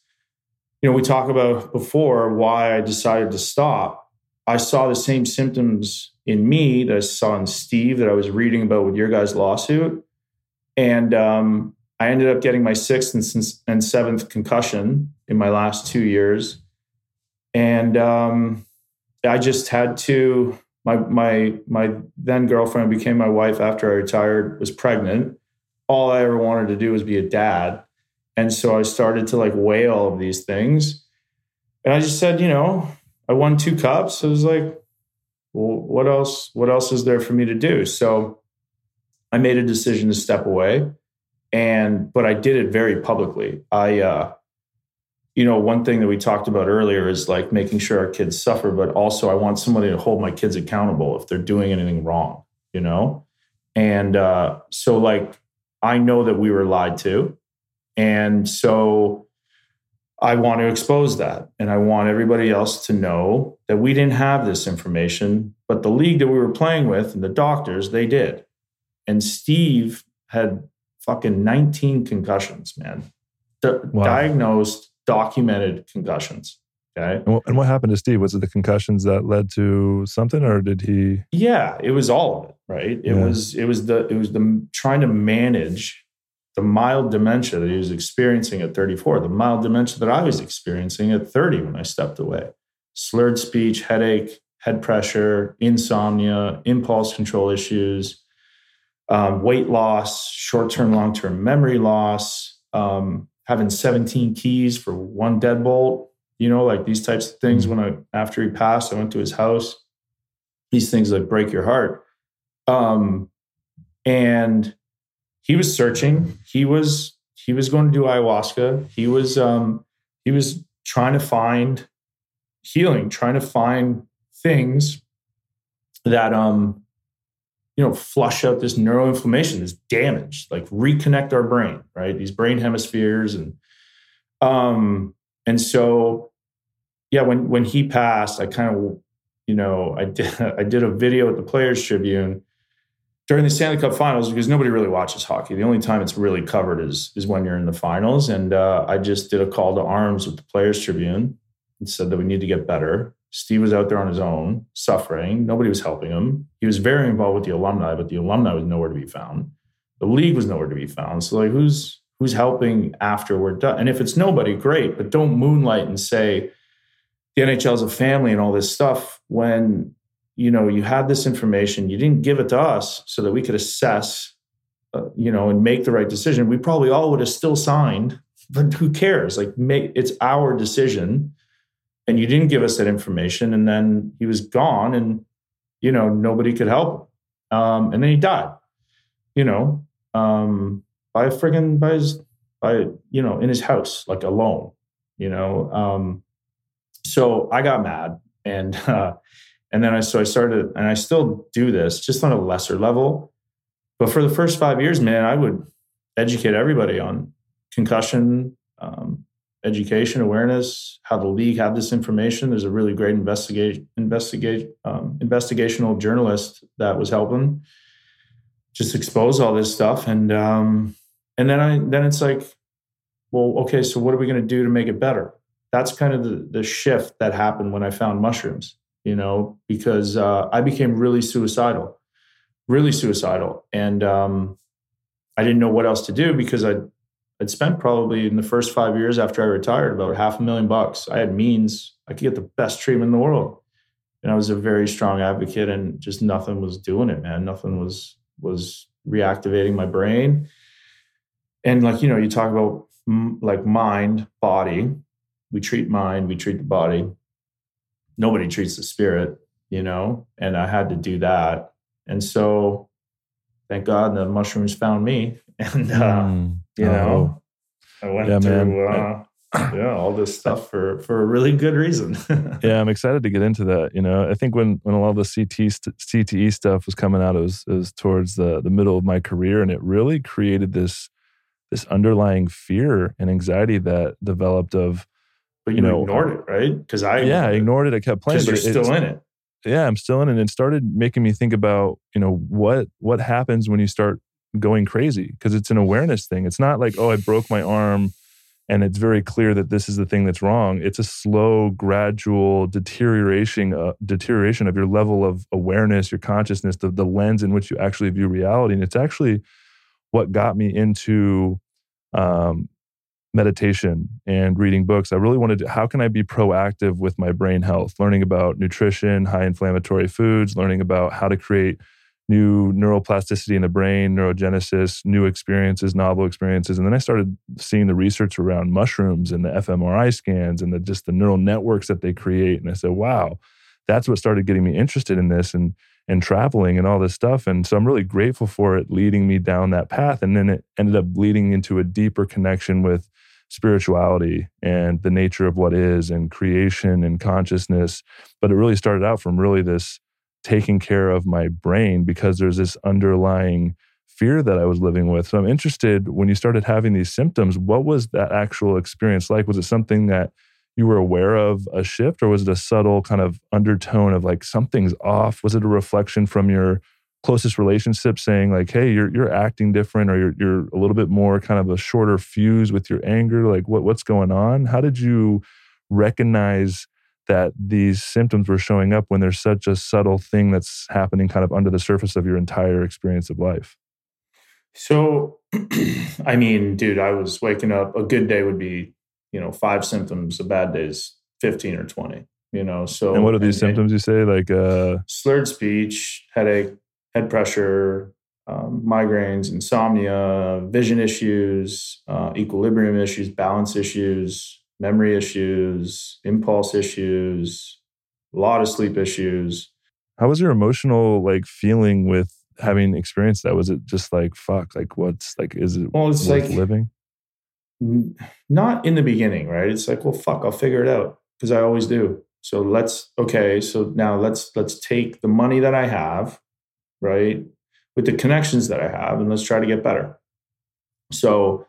you know we talk about before why I decided to stop. I saw the same symptoms in me that I saw in Steve that I was reading about with your guys' lawsuit, and um, I ended up getting my sixth and, and seventh concussion in my last two years, and um, I just had to. My my my then girlfriend became my wife after I retired. Was pregnant. All I ever wanted to do was be a dad, and so I started to like weigh all of these things, and I just said, you know, I won two cups. I was like, well, what else? What else is there for me to do? So I made a decision to step away, and but I did it very publicly. I uh, you know, one thing that we talked about earlier is like making sure our kids suffer, but also I want somebody to hold my kids accountable if they're doing anything wrong, you know? And uh, so, like, I know that we were lied to. And so I want to expose that. And I want everybody else to know that we didn't have this information, but the league that we were playing with and the doctors, they did. And Steve had fucking 19 concussions, man. Di- Wow. Diagnosed, documented concussions. Okay. And what, and what happened to Steve? Was it the concussions that led to something, or did he? Yeah, it was all of it, right? It Yeah. was it was the it was the trying to manage the mild dementia that he was experiencing at 34, the mild dementia that I was experiencing at 30 when I stepped away. Slurred speech, headache, head pressure, insomnia, impulse control issues, um, weight loss, short-term, long-term memory loss, um, having 17 keys for one deadbolt, you know, like these types of things. When I after he passed, I went to his house. These things that break your heart. Um, and he was searching. He was he was going to do ayahuasca. He was um, he was trying to find healing, trying to find things that um you know flush out this neuroinflammation this damage like reconnect our brain right these brain hemispheres and um and so yeah when when he passed i kind of you know i did i did a video at the players tribune during the stanley cup finals because nobody really watches hockey the only time it's really covered is is when you're in the finals and uh, i just did a call to arms with the players tribune and said that we need to get better Steve was out there on his own, suffering. Nobody was helping him. He was very involved with the alumni, but the alumni was nowhere to be found. The league was nowhere to be found. So, like, who's who's helping after we're done? And if it's nobody, great. But don't moonlight and say the NHL is a family and all this stuff when you know you had this information. You didn't give it to us so that we could assess, uh, you know, and make the right decision. We probably all would have still signed. But who cares? Like, make it's our decision and you didn't give us that information and then he was gone and you know nobody could help him um, and then he died you know um, by friggin by his by you know in his house like alone you know um, so i got mad and uh, and then i so i started and i still do this just on a lesser level but for the first five years man i would educate everybody on concussion um, education awareness, how the league had this information. There's a really great investigate investigate um, investigational journalist that was helping just expose all this stuff, and um, and then I then it's like, well, okay, so what are we going to do to make it better? That's kind of the, the shift that happened when I found mushrooms, you know, because uh, I became really suicidal, really suicidal, and um, I didn't know what else to do because I I'd spent probably in the first five years after I retired about half a million bucks. I had means, I could get the best treatment in the world. And I was a very strong advocate and just nothing was doing it, man. Nothing was was reactivating my brain. And like, you know, you talk about like mind, body. We treat mind, we treat the body. Nobody treats the spirit, you know, and I had to do that. And so thank God the mushrooms found me. And uh, mm you know, oh. I went yeah, through uh, yeah all this stuff for for a really good reason. yeah, I'm excited to get into that. You know, I think when when a lot of the CT CTE stuff was coming out, it was, it was towards the the middle of my career, and it really created this this underlying fear and anxiety that developed of. But you, you know, ignored it, right? Because I yeah, I ignored it. I kept playing. Because you're still in it. Yeah, I'm still in it. And it started making me think about, you know, what what happens when you start going crazy because it's an awareness thing. It's not like, oh, I broke my arm and it's very clear that this is the thing that's wrong. It's a slow, gradual deterioration, uh, deterioration of your level of awareness, your consciousness, the, the lens in which you actually view reality. And it's actually what got me into um, meditation and reading books. I really wanted to, how can I be proactive with my brain health? Learning about nutrition, high inflammatory foods, learning about how to create new neuroplasticity in the brain, neurogenesis, new experiences, novel experiences. And then I started seeing the research around mushrooms and the fMRI scans and the, just the neural networks that they create. And I said, wow, that's what started getting me interested in this and and traveling and all this stuff. And so I'm really grateful for it leading me down that path. And then it ended up leading into a deeper connection with spirituality and the nature of what is and creation and consciousness. But it really started out from really this taking care of my brain because there's this underlying fear that I was living with. So I'm interested when you started having these symptoms, what was that actual experience like? Was it something that you were aware of a shift or was it a subtle kind of undertone of like something's off? Was it a reflection from your closest relationship saying like, hey, you're you're acting different or you're you're a little bit more kind of a shorter fuse with your anger? Like what what's going on? How did you recognize that these symptoms were showing up when there's such a subtle thing that's happening kind of under the surface of your entire experience of life? So, I mean, dude, I was waking up. A good day would be, you know, five symptoms. A bad day is 15 or 20, you know. So, and what are these and, symptoms you say? Like uh, slurred speech, headache, head pressure, um, migraines, insomnia, vision issues, uh, equilibrium issues, balance issues, memory issues, impulse issues, a lot of sleep issues. How was your emotional like feeling with having experienced that? Was it just like fuck? Like what's like? Is it well? It's like living. N- not in the beginning, right? It's like well, fuck, I'll figure it out because I always do. So let's okay, so now let's let's take the money that I have, right? With the connections that I have and let's try to get better. So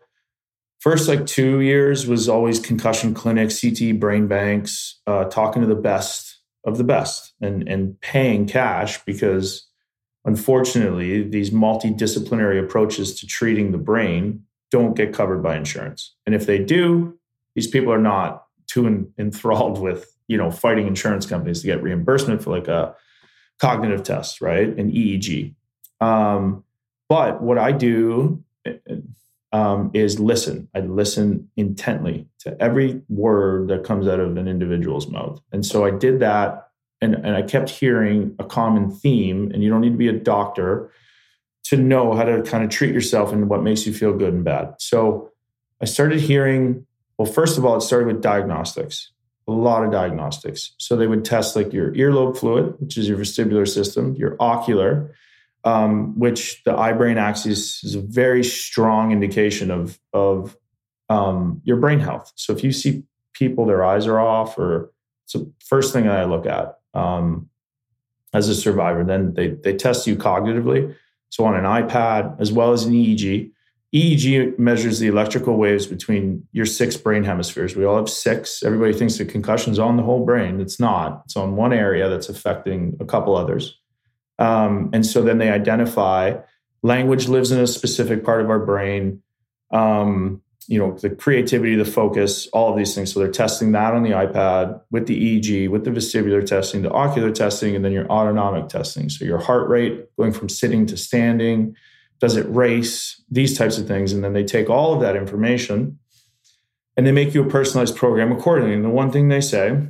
first like 2 years was always concussion clinics, CT brain banks, uh, talking to the best of the best and and paying cash because unfortunately these multidisciplinary approaches to treating the brain don't get covered by insurance. And if they do, these people are not too enthralled with you know fighting insurance companies to get reimbursement for like a cognitive test, right? An EEG. Um, but what I do um, is listen. I listen intently to every word that comes out of an individual's mouth, and so I did that, and and I kept hearing a common theme. And you don't need to be a doctor to know how to kind of treat yourself and what makes you feel good and bad. So I started hearing. Well, first of all, it started with diagnostics a lot of diagnostics. So they would test like your earlobe fluid, which is your vestibular system, your ocular, um, which the eye brain axis is a very strong indication of of um, your brain health. So if you see people their eyes are off, or it's the first thing that I look at um, as a survivor. Then they they test you cognitively. So on an iPad as well as an EEG, EEG measures the electrical waves between your six brain hemispheres. We all have six. Everybody thinks the concussion's on the whole brain. It's not. It's on one area that's affecting a couple others. Um, and so then they identify language lives in a specific part of our brain. Um, you know, the creativity, the focus, all of these things. So they're testing that on the iPad with the EEG, with the vestibular testing, the ocular testing, and then your autonomic testing. So your heart rate going from sitting to standing does it race? These types of things. And then they take all of that information and they make you a personalized program accordingly. And the one thing they say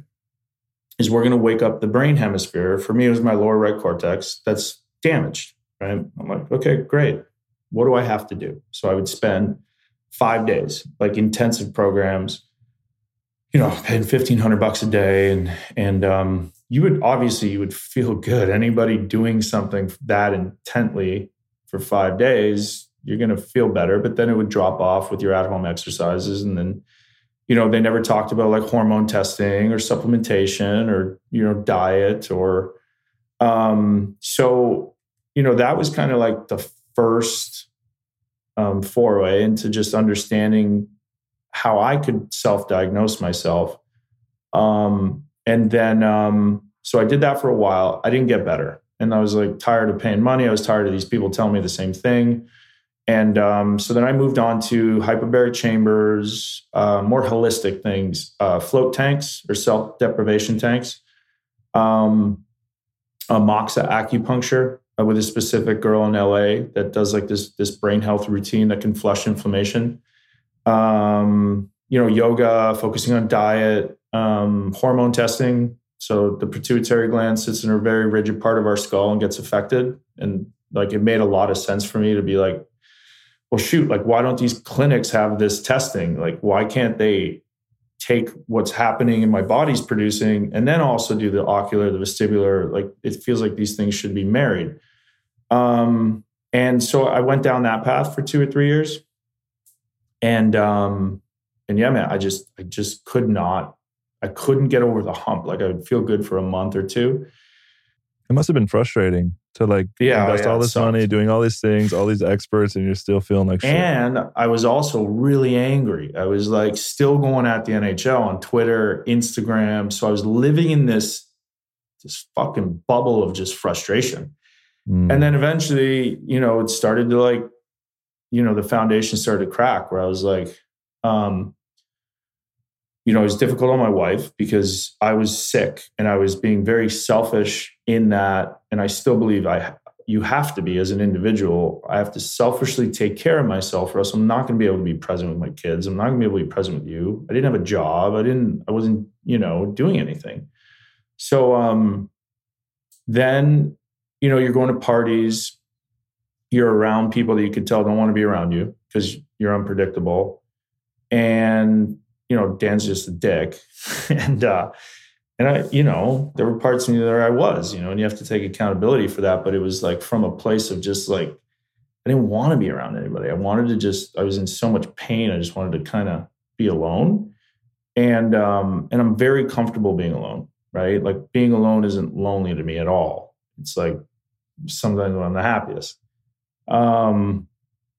is we're going to wake up the brain hemisphere. For me, it was my lower right cortex that's damaged. Right. I'm like, okay, great. What do I have to do? So I would spend five days, like intensive programs, you know, paying fifteen hundred bucks a day, and and um, you would obviously you would feel good. Anybody doing something that intently for five days, you're going to feel better, but then it would drop off with your at home exercises. And then, you know, they never talked about like hormone testing or supplementation or, you know, diet or, um, so, you know, that was kind of like the first um, foray into just understanding how I could self diagnose myself. Um, and then, um, so I did that for a while. I didn't get better and I was like tired of paying money. I was tired of these people telling me the same thing. And um, so then I moved on to hyperbaric chambers, uh, more holistic things, uh, float tanks or self deprivation tanks, um, Moxa acupuncture uh, with a specific girl in LA that does like this this brain health routine that can flush inflammation. Um, you know, yoga, focusing on diet, um, hormone testing, so the pituitary gland sits in a very rigid part of our skull and gets affected. And like it made a lot of sense for me to be like, well, shoot, like why don't these clinics have this testing? Like why can't they take what's happening in my body's producing and then also do the ocular, the vestibular? Like it feels like these things should be married. Um, and so I went down that path for two or three years. And um, and yeah, man, I just I just could not I couldn't get over the hump. Like I would feel good for a month or two. It must have been frustrating to like yeah, invest yeah, all this money, doing all these things, all these experts, and you're still feeling like shit. And I was also really angry. I was like still going at the NHL on Twitter, Instagram. So I was living in this this fucking bubble of just frustration. Mm. And then eventually, you know, it started to like, you know, the foundation started to crack where I was like, um, you know, it was difficult on my wife because I was sick and I was being very selfish in that. And I still believe I, you have to be as an individual. I have to selfishly take care of myself, or else I'm not going to be able to be present with my kids. I'm not going to be able to be present with you. I didn't have a job. I didn't. I wasn't, you know, doing anything. So um, then, you know, you're going to parties. You're around people that you could tell don't want to be around you because you're unpredictable, and you know, Dan's just a dick. and, uh, and I, you know, there were parts of me that I was, you know, and you have to take accountability for that. But it was like from a place of just like, I didn't want to be around anybody. I wanted to just, I was in so much pain. I just wanted to kind of be alone. And, um, and I'm very comfortable being alone. right? Like being alone isn't lonely to me at all. It's like sometimes when I'm the happiest. Um,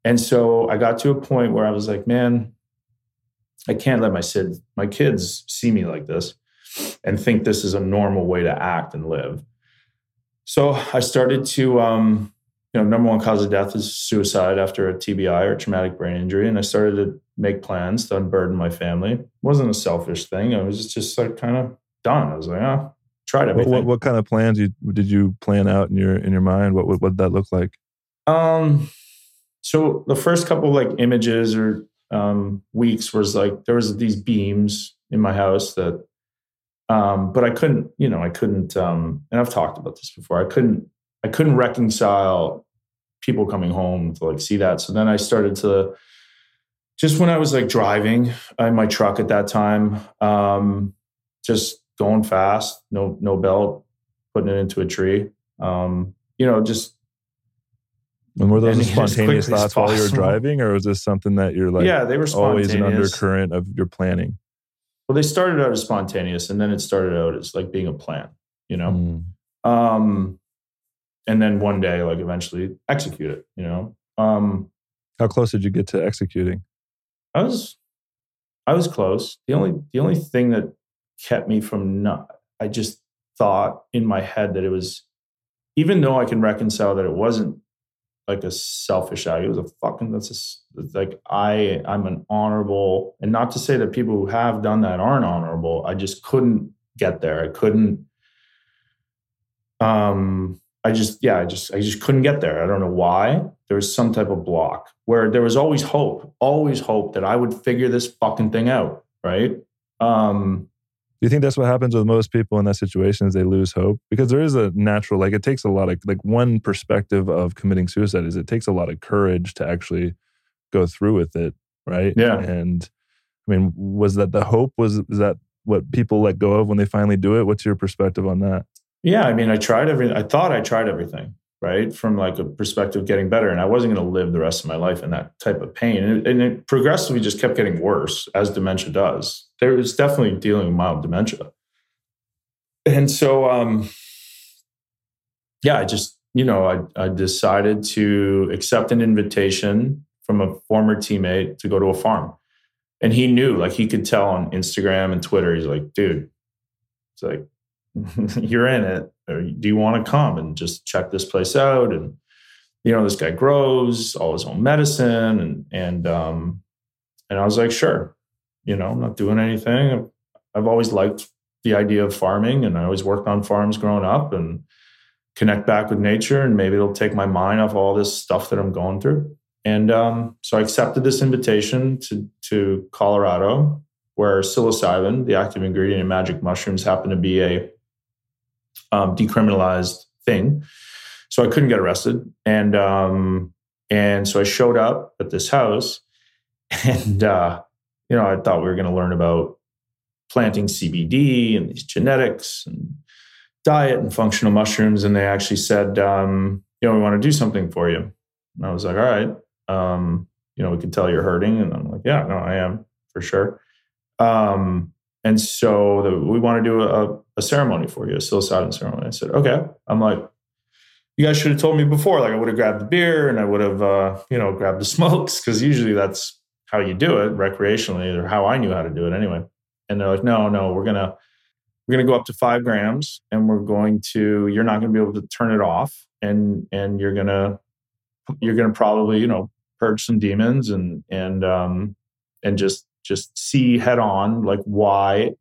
and so I got to a point where I was like, man, I can't let my kids, my kids see me like this and think this is a normal way to act and live. So I started to, um, you know, number one cause of death is suicide after a TBI or traumatic brain injury. And I started to make plans to unburden my family. It wasn't a selfish thing. I was just like kind of done. I was like, oh, tried everything. What, what, what, kind of plans you, did you plan out in your in your mind? What what did that look like? Um, so the first couple like images or um, weeks was like there was these beams in my house that um, but I couldn't, you know, I couldn't um, and I've talked about this before. I couldn't I couldn't reconcile people coming home to like see that. So then I started to just when I was like driving in my truck at that time, um, just going fast, no no belt, putting it into a tree. Um, you know, just and were those spontaneous thoughts while you were driving, or was this something that you're like, yeah, they were always an undercurrent of your planning? Well, they started out as spontaneous, and then it started out as like being a plan, you know. Mm. Um, and then one day, like eventually execute it, you know. Um, How close did you get to executing? I was, I was close. The only the only thing that kept me from not, I just thought in my head that it was, even though I can reconcile that it wasn't like a selfish act. It was a fucking that's a, like I I'm an honorable and not to say that people who have done that aren't honorable. I just couldn't get there. I couldn't um I just yeah, I just I just couldn't get there. I don't know why. There was some type of block where there was always hope, always hope that I would figure this fucking thing out, right? Um do you think that's what happens with most people in that situation is they lose hope? Because there is a natural, like it takes a lot of, like one perspective of committing suicide is it takes a lot of courage to actually go through with it, right? Yeah. And I mean, was that the hope? Was is that what people let go of when they finally do it? What's your perspective on that? Yeah, I mean, I tried everything. I thought I tried everything, right? From like a perspective of getting better, and I wasn't going to live the rest of my life in that type of pain, and it, and it progressively just kept getting worse as dementia does there was definitely dealing with mild dementia. And so, um, yeah, I just, you know, I, I decided to accept an invitation from a former teammate to go to a farm. And he knew, like, he could tell on Instagram and Twitter, he's like, dude, it's like, you're in it. Or do you want to come and just check this place out? And, you know, this guy grows all his own medicine. And, and, um, and I was like, sure you know, I'm not doing anything. I've always liked the idea of farming and I always worked on farms growing up and connect back with nature and maybe it'll take my mind off all this stuff that I'm going through. And um, so I accepted this invitation to, to Colorado, where psilocybin, the active ingredient in magic mushrooms, happened to be a um, decriminalized thing. So I couldn't get arrested. And um, and so I showed up at this house and uh, you know, I thought we were going to learn about planting CBD and these genetics and diet and functional mushrooms. And they actually said, um, you know, we want to do something for you. And I was like, all right, um, you know, we can tell you're hurting. And I'm like, yeah, no, I am for sure. Um, and so the, we want to do a, a ceremony for you, a psilocybin ceremony. I said, okay. I'm like, you guys should have told me before. Like I would have grabbed the beer and I would have, uh, you know, grabbed the smokes because usually that's how you do it recreationally or how I knew how to do it anyway. And they're like, no, no, we're to, we're to go up to five grams and we're going to, you're not to be able to turn it off. And, and you're to, you're to probably, you know, purge some demons and, and, um, and just, just see head on like why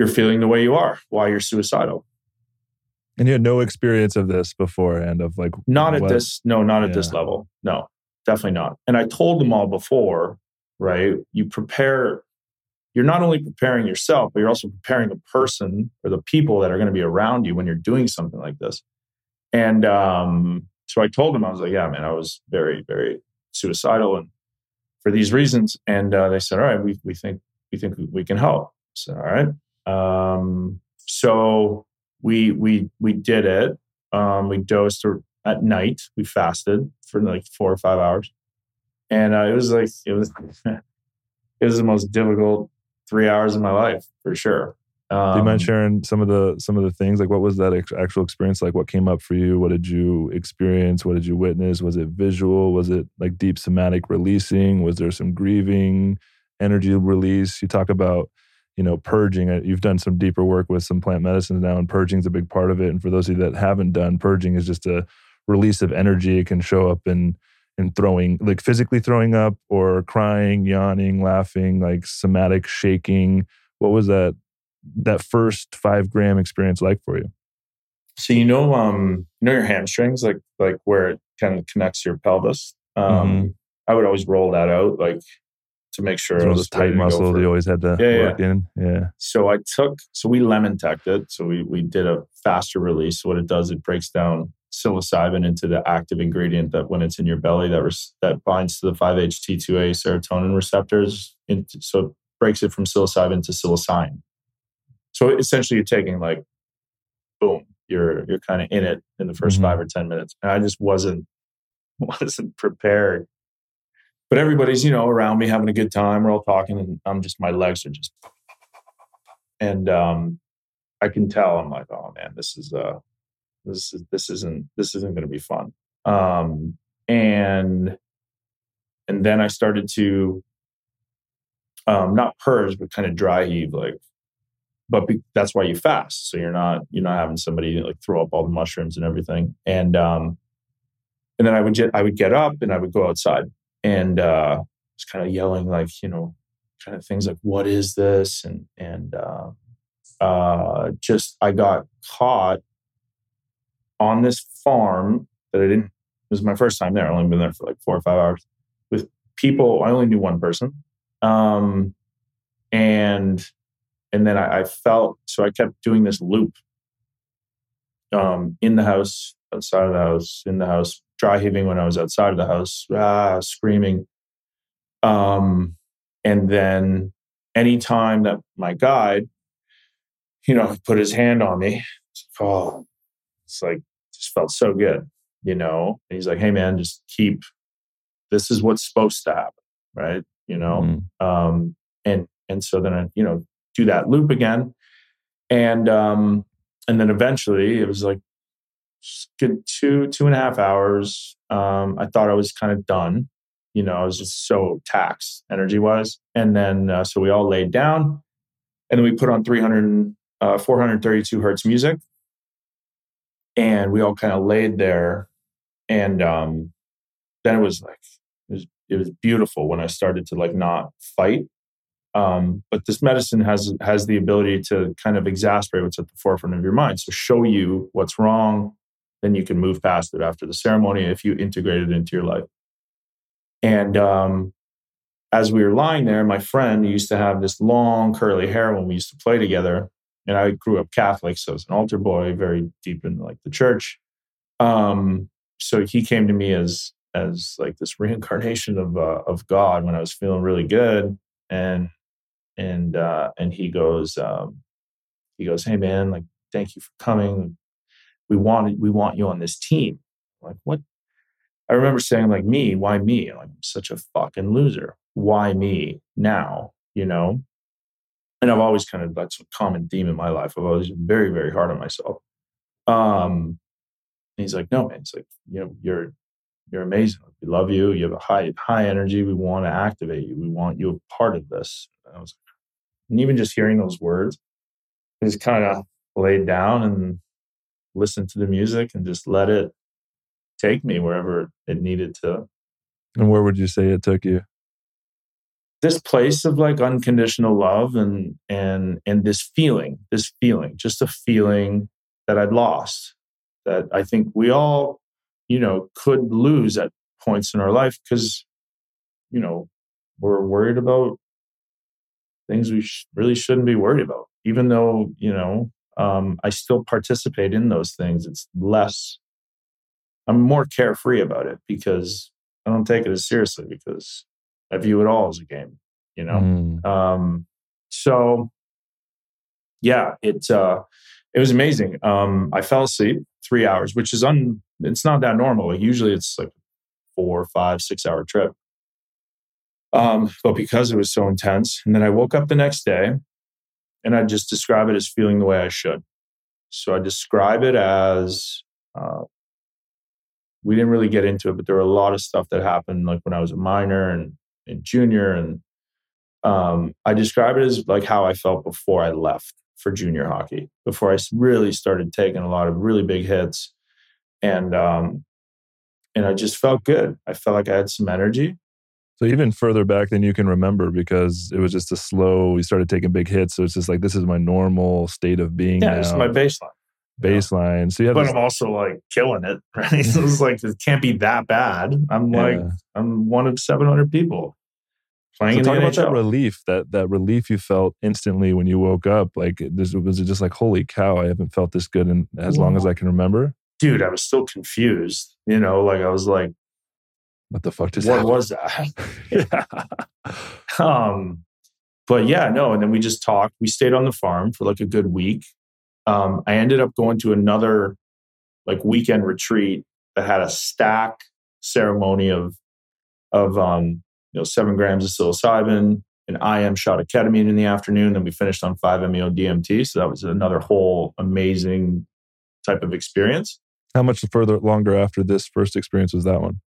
you're feeling the way you are, why you're suicidal. And you had no experience of this beforehand of like not at this no not at yeah. this level no definitely not. And I told them all before, right? You prepare, you're not only preparing yourself, but you're also preparing the person or the people that are going to be around you when you're doing something like this. And um, so I told them, I was like, yeah, man, I was very, very suicidal and for these reasons. And uh, they said, all right, we, we think, we think we can help. So, all right. Um, so we, we, we did it. Um, we dosed at night. We fasted for like four or five hours, and uh, it was like it was it was the most difficult three hours of my life for sure. Do you mind Um, sharing some of the some of the things? Like, what was that ex- actual experience like? What came up for you? What did you experience? What did you witness? Was it visual? Was it like deep somatic releasing? Was there some grieving, energy release? You talk about, you know, purging. Uh, You've done some deeper work with some plant medicines now, and purging is a big part of it. And for those of you that haven't done, purging is just a release of energy. It can show up in in throwing, like physically throwing up, or crying, yawning, laughing, like somatic shaking. What was that? that first five gram experience like for you? So you know, um, you know your hamstrings, like like where it kind of connects your pelvis. Um, Mhm. I would always roll that out, like to make sure It's I was ready tight go muscles you always had to Yeah, yeah. work in. Yeah. So I took, so we lemon tekked it. So we we did a faster release. What it does, it breaks down psilocybin into the active ingredient that when it's in your belly that res, that binds to the 5-HT2A serotonin receptors. Into, so it breaks it from psilocybin to psilocin. So essentially, you're taking like, boom, you're you're kind of in it in the 1st Mhm. five or ten minutes, and I just wasn't wasn't prepared. But everybody's you know around me having a good time. We're all talking, and I'm just my legs are just and um, I can tell I'm like, oh man, this is uh, this is this isn't this isn't going to be fun. Um, and and then I started to um, not purge, but kind of dry heave, like. But be, that's why you fast, so you're not you're not having somebody like throw up all the mushrooms and everything. And um, and then I would get I would get up and I would go outside and uh, just kind of yelling like you know kind of things like what is this and and uh, uh, just I got caught on this farm that I didn't. It was my first time there. I only been there for like four or five hours with people. I only knew one person, um, and and then I, I felt so I kept doing this loop um, in the house, outside of the house, in the house, dry heaving when I was outside of the house, ah, screaming. Um, and then anytime that my guide, you know, put his hand on me, it's like, oh, it's like, just felt so good, you know? And he's like, hey, man, just keep, this is what's supposed to happen, right? You know? Mhm. Um, and, and so then I, you know, do that loop again. And, um, and then eventually it was like good two, two and a half hours. Um, I thought I was kind of done you know, I was just so taxed energy wise. And then, uh, so we all laid down and then we put on 300, uh, 432 hertz music. And we all kind of laid there. And um, then it was like, it was, it was beautiful when I started to like not fight. Um, but this medicine has has the ability to kind of exasperate what's at the forefront of your mind. So show you what's wrong, then you can move past it after the ceremony if you integrate it into your life. And um, as we were lying there, my friend used to have this long curly hair when we used to play together. And I grew up Catholic, so I was an altar boy, very deep in like the church. Um, so he came to me as as like this reincarnation of uh, of God when I was feeling really good, and and uh, and he goes um, he goes, hey man, like thank you for coming. We want we want you on this team. I'm like what? I remember saying like me, why me? Like, I'm such a fucking loser. Why me now? You know? And I've always kind of that's a common theme in my life. I've always been very, very hard on myself. Um he's like, no, man, it's like, you know, you're you're amazing. We love you. You have a high, high energy. We want to activate you. We want you a part of this. And I was and even just hearing those words, I just kind of laid down and listened to the music and just let it take me wherever it needed to. And where would you say it took you? This place of like unconditional love and and and this feeling, this feeling, just a feeling that I'd lost. That I think we all, you know, could lose at points in our life because, you know, we're worried about things we sh- really shouldn't be worried about. Even though, you know, um, I still participate in those things. It's less I'm more carefree about it because I don't take it as seriously because I view it all as a game, you know. Mm. Um, so yeah, it uh, it was amazing. Um, I fell asleep three hours, which is un. It's not that normal. Like usually, it's like four, five, six hour trip. Um, but because it was so intense, and then I woke up the next day, and I just describe it as feeling the way I should. So I describe it as uh, we didn't really get into it, but there were a lot of stuff that happened like when I was a minor and, and junior. And um, I describe it as like how I felt before I left for junior hockey, before I really started taking a lot of really big hits. And um, and I just felt good. I felt like I had some energy. So even further back than you can remember, because it was just a slow. We started taking big hits, so it's just like this is my normal state of being. Yeah, now. it's my baseline. baseline. So you have But this, I'm also like killing it, right? so it's like it can't be that bad. I'm like I'm one of 700 people playing So talk about that relief, that that relief you felt instantly when you woke up. Like, this, was it just like, holy cow, I haven't felt this good in as long as I can remember? Dude, I was still confused. You know, like I was like, What the fuck what was that? yeah. um, but yeah, no. And then we just talked. We stayed on the farm for like a good week. Um, I ended up going to another like weekend retreat that had a stack ceremony of of um, you know seven grams of psilocybin, an IM shot of ketamine in the afternoon. Then we finished on five MEO DMT. So that was another whole amazing type of experience. How much further, longer after this first experience was that one?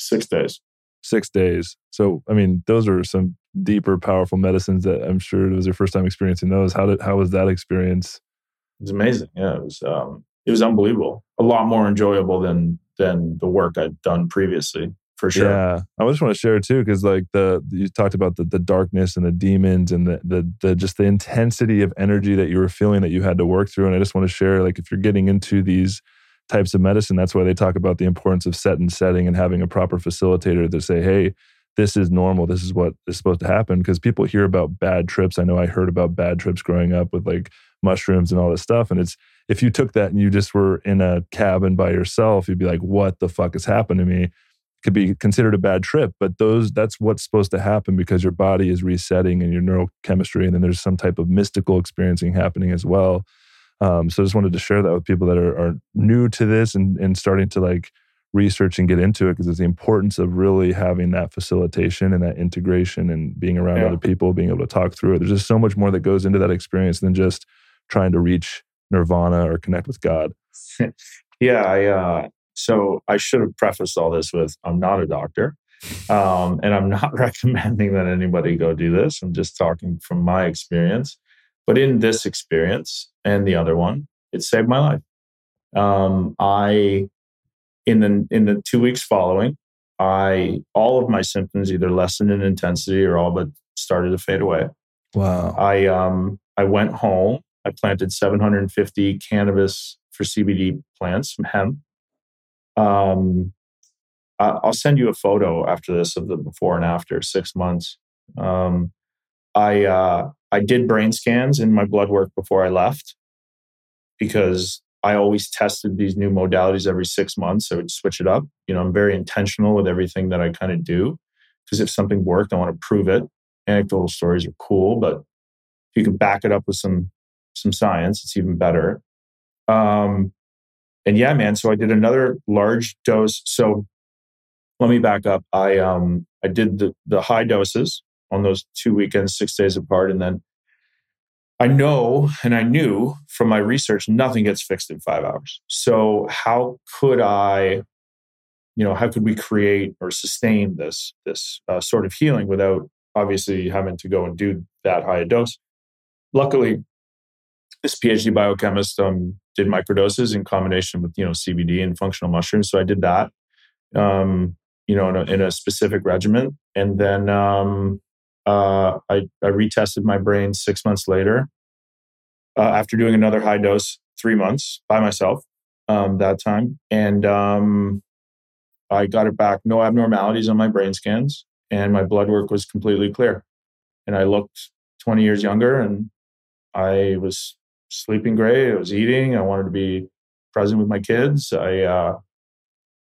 Six days. Six days. So, I mean, those are some deeper, powerful medicines that I'm sure it was your first time experiencing those. How did how was that experience? It was amazing. Yeah, it was um, it was unbelievable. A lot more enjoyable than than the work I'd done previously, for sure. Yeah, I just want to share too because like the you talked about the the darkness and the demons and the, the the just the intensity of energy that you were feeling that you had to work through. And I just want to share like if you're getting into these types of medicine, that's why they talk about the importance of set and setting and having a proper facilitator to say, hey. This is normal. This is what is supposed to happen because people hear about bad trips. I know I heard about bad trips growing up with like mushrooms and all this stuff. And it's if you took that and you just were in a cabin by yourself, you'd be like, what the fuck has happened to me? could be considered a bad trip, but those that's what's supposed to happen because your body is resetting and your neurochemistry, and then there's some type of mystical experiencing happening as well. Um, so I just wanted to share that with people that are, are new to this and, and starting to like research and get into it because it's the importance of really having that facilitation and that integration and being around Yeah. other people, being able to talk through it. There's just so much more that goes into that experience than just trying to reach nirvana or connect with God. Yeah, I uh, so I should have prefaced all this with I'm not a doctor. Um, and I'm not recommending that anybody go do this. I'm just talking from my experience. But in this experience and the other one, it saved my life. Um, I in the in the two weeks following, I all of my symptoms either lessened in intensity or all but started to fade away. Wow. I um I went home. I planted 750 cannabis for CBD plants from hemp. Um, I'll send you a photo after this of the before and after six months. Um, I uh, I did brain scans in my blood work before I left because I always tested these new modalities every six months. I would switch it up. You know, I'm very intentional with everything that I kind of do because if something worked, I want to prove it. Anecdotal stories are cool, but if you can back it up with some some science, it's even better. Um, and yeah, man. So I did another large dose. So let me back up. I um I did the the high doses on those two weekends, six days apart, and then I know and I knew from my research nothing gets fixed in five hours. So how could I, you know, how could we create or sustain this this uh, sort of healing without obviously having to go and do that high a dose? Luckily, this PhD biochemist um, did microdoses in combination with you know CBD and functional mushrooms. So I did that, um, you know, in a, in a specific regimen, and then um, uh, I, I retested my brain six months later uh, after doing another high dose, three months by myself um, that time, and um, I got it back. No abnormalities on my brain scans, and my blood work was completely clear, and I looked 20 years younger, and I was sleeping great. I was eating. I wanted to be present with my kids. I, uh,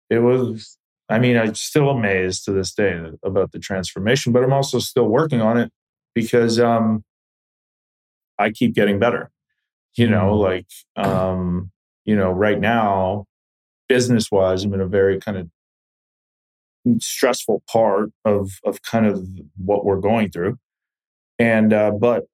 it was, I mean, I'm still amazed to this day about the transformation, but I'm also still working on it because, um, I keep getting better, you know, like, um, you know, right now, business wise, I'm in a very kind of stressful part of, of kind of what we're going through. And, uh, but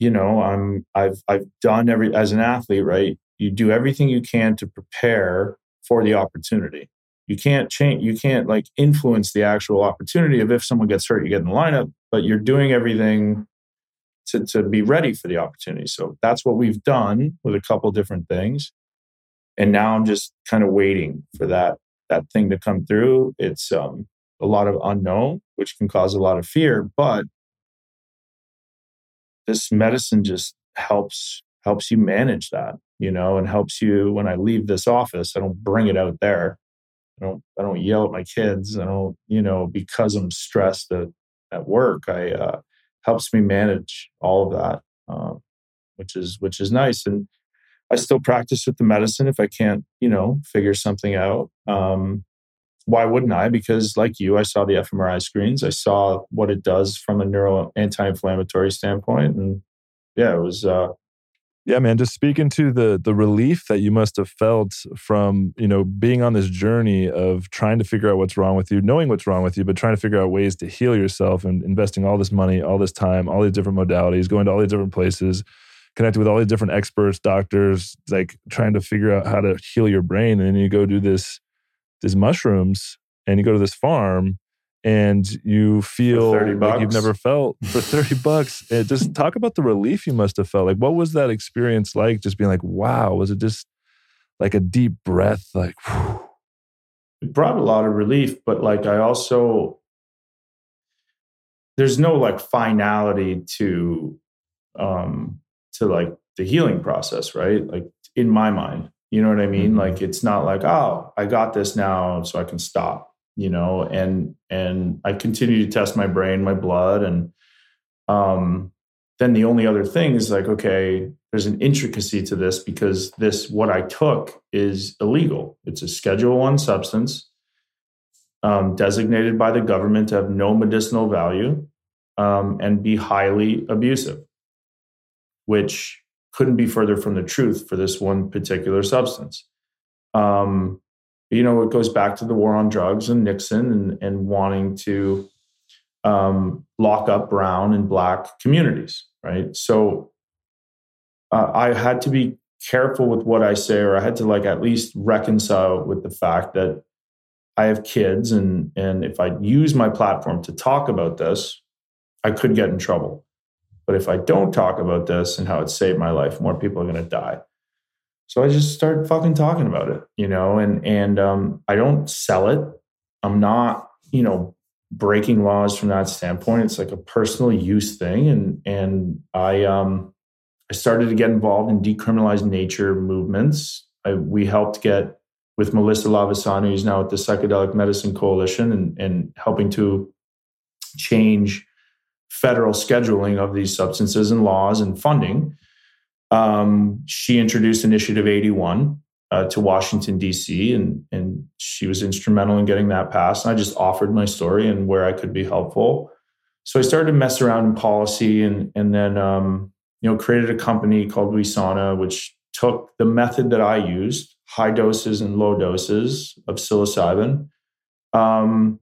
you know, I'm I've I've done every as an athlete, right? You do everything you can to prepare for the opportunity. You can't change you can't like influence the actual opportunity of if someone gets hurt, you get in the lineup, but you're doing everything to, to be ready for the opportunity. So that's what we've done with a couple different things. And now I'm just kind of waiting for that that thing to come through. It's um, a lot of unknown, which can cause a lot of fear, but this medicine just helps helps you manage that, you know, and helps you when I leave this office, I don't bring it out there. I don't I don't yell at my kids. I don't, you know, because I'm stressed at, at work. I uh helps me manage all of that. Um, which is which is nice. And I still practice with the medicine if I can't, you know, figure something out. Um, why wouldn't I? Because like you, I saw the fMRI screens. I saw what it does from a neuro anti-inflammatory standpoint, and yeah, it was. Uh, yeah, man. Just speaking to the the relief that you must have felt from you know being on this journey of trying to figure out what's wrong with you, knowing what's wrong with you, but trying to figure out ways to heal yourself and investing all this money, all this time, all these different modalities, going to all these different places connecting with all these different experts, doctors, like trying to figure out how to heal your brain. And then you go do this, these mushrooms and you go to this farm and you feel like you've never felt for 30 bucks. And just talk about the relief you must have felt. Like, what was that experience like? Just being like, wow, was it just like a deep breath? Like, whew. it brought a lot of relief, but like, I also, there's no like finality to um to like the healing process, right? Like in my mind, you know what I mean? Mm-hmm. Like it's not like, oh, I got this now, so I can stop, you know, and and I continue to test my brain, my blood, and um then the only other thing is like, okay, there's an intricacy to this because this what I took is illegal. It's a schedule one substance. Um, designated by the government to have no medicinal value um, and be highly abusive which couldn't be further from the truth for this one particular substance. Um, you know, it goes back to the war on drugs and Nixon and, and wanting to um, lock up brown and black communities, right? So uh, I had to be careful with what I say, or I had to like at least reconcile with the fact that I have kids, and and if I use my platform to talk about this, I could get in trouble. But if I don't talk about this and how it saved my life, more people are going to die. So I just start fucking talking about it, you know, and and um, I don't sell it. I'm not, you know, breaking laws from that standpoint. It's like a personal use thing, and and I um I started to get involved in decriminalized nature movements. I, we helped get with Melissa Lavasani, who's now at the Psychedelic Medicine Coalition, and and helping to change federal scheduling of these substances and laws and funding, um, she introduced Initiative 81 uh, to Washington, D.C., and, and she was instrumental in getting that passed. And I just offered my story and where I could be helpful. So I started to mess around in policy and, and then, um, you know, created a company called Wesana, which took the method that I used, high doses and low doses of psilocybin, um,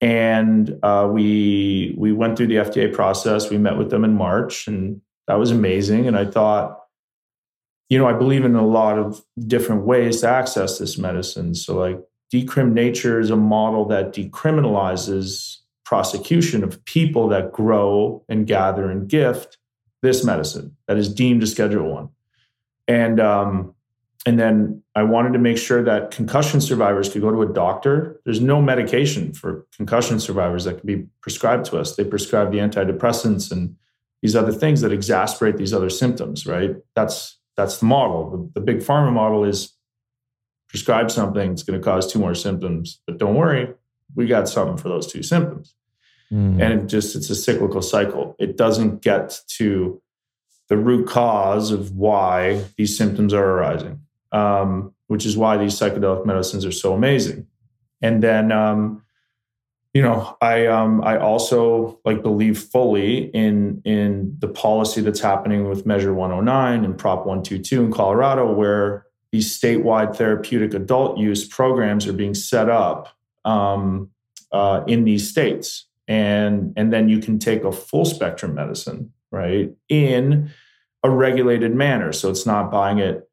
and uh, we we went through the FDA process. We met with them in March, and that was amazing. And I thought, you know, I believe in a lot of different ways to access this medicine. So, like, Decrim Nature is a model that decriminalizes prosecution of people that grow and gather and gift this medicine that is deemed a Schedule One. And um, and then I wanted to make sure that concussion survivors could go to a doctor. There's no medication for concussion survivors that can be prescribed to us. They prescribe the antidepressants and these other things that exasperate these other symptoms, right? That's that's the model. The, the big pharma model is prescribe something, it's going to cause two more symptoms, but don't worry, we got something for those two symptoms. Mm. And it just it's a cyclical cycle. It doesn't get to the root cause of why these symptoms are arising um, which is why these psychedelic medicines are so amazing. And then, um, you know, I um, I also like believe fully in in the policy that's happening with Measure 109 and Prop 122 in Colorado, where these statewide therapeutic adult use programs are being set up um, uh, in these states. and and then you can take a full spectrum medicine right in a regulated manner so it's not buying it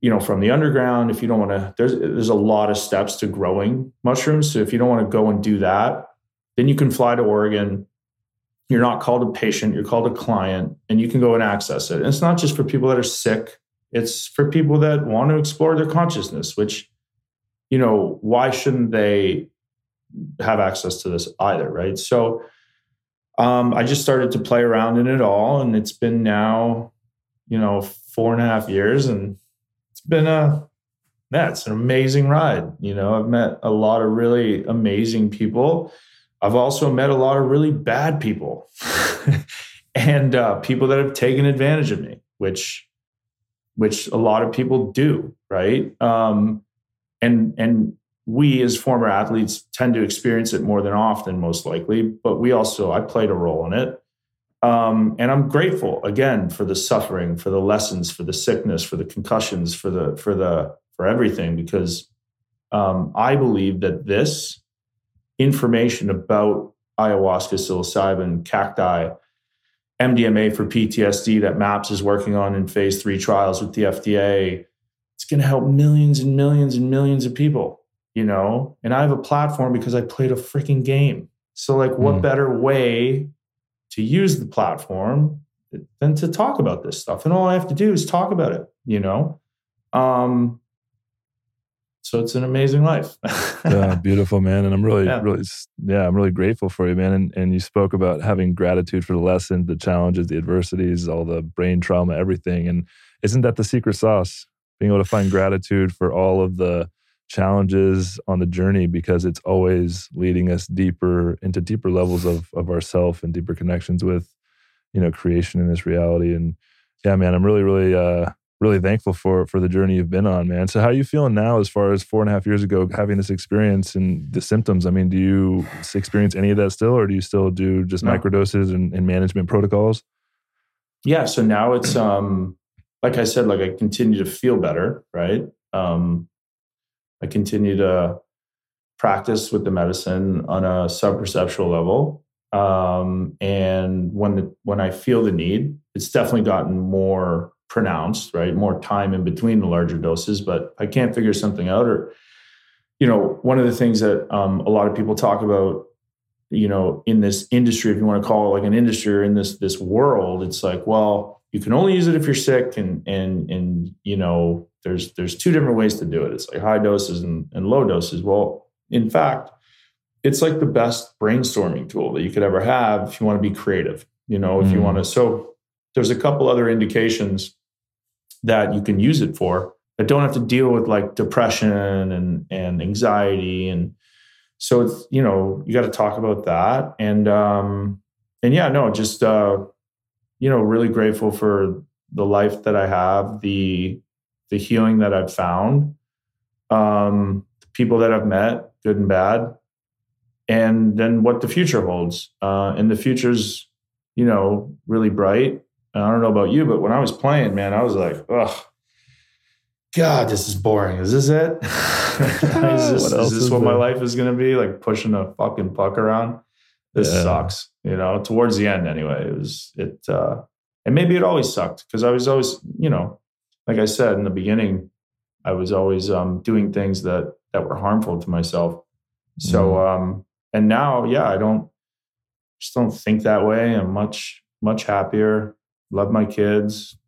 you know from the underground if you don't want to there's there's a lot of steps to growing mushrooms. So if you don't want to go and do that then you can fly to oregon. You're not called a patient you're called a client and you can go and access it. And it's not just for people that are sick it's for people that want to explore their consciousness which you know why shouldn't they have access to this either, right? So um, I just started to play around in it all, and it's been now, you know, four and a half years, and it's been a it's an amazing ride. You know, I've met a lot of really amazing people. I've also met a lot of really bad people, and uh, people that have taken advantage of me, which which a lot of people do, right? Um, and and we as former athletes tend to experience it more than often, most likely. But we also, I played a role in it. Um, and I'm grateful again for the suffering, for the lessons, for the sickness, for the concussions, for the for the for everything, because um, I believe that this information about ayahuasca, psilocybin, cacti, MDMA for PTSD that MAPS is working on in phase three trials with the FDA, it's going to help millions and millions and millions of people you know, and I have a platform because I played a freaking game. So, like, what mm. better way to use the platform than to talk about this stuff? And all I have to do is talk about it, you know? Um, so it's an amazing life. yeah, beautiful, man. And I'm really, yeah. really, yeah, I'm really grateful for you, man. And, and you spoke about having gratitude for the lessons, the challenges, the adversities, all the brain trauma, everything. And isn't that the secret sauce? Being able to find gratitude for all of the challenges on the journey because it's always leading us deeper into deeper levels of of ourself and deeper connections with you know creation in this reality. And yeah man i'm really really uh really thankful for for the journey you've been on man. So how are you feeling now as far as four and a half years ago having this experience and the symptoms? I mean do you experience any of that still or do you still do just no. microdoses and, and management protocols? Yeah so now it's um like i said like i continue to feel better right? Um I continue to practice with the medicine on a subperceptual level. Um, and when the, when I feel the need, it's definitely gotten more pronounced, right? More time in between the larger doses, but I can't figure something out. Or, you know, one of the things that um, a lot of people talk about, you know, in this industry, if you want to call it like an industry or in this this world, it's like, well, you can only use it if you're sick, and and and you know, there's there's two different ways to do it. It's like high doses and, and low doses. Well, in fact, it's like the best brainstorming tool that you could ever have if you want to be creative. You know, if mm. you want to. So there's a couple other indications that you can use it for that don't have to deal with like depression and and anxiety and so it's you know you got to talk about that and um and yeah no just uh you know really grateful for the life that i have the the healing that I've found, um, the people that I've met, good and bad, and then what the future holds. Uh, and the future's, you know, really bright. I don't know about you, but when I was playing, man, I was like, oh, God, this is boring. Is this it? is this, what, is this is what my life is going to be? Like pushing a fucking puck around? This yeah. sucks. You know, towards the end anyway, it was, it, uh, and maybe it always sucked because I was always, you know, like I said in the beginning, I was always um, doing things that that were harmful to myself. So, mm. um, and now, yeah, I don't just don't think that way. I'm much much happier. Love my kids.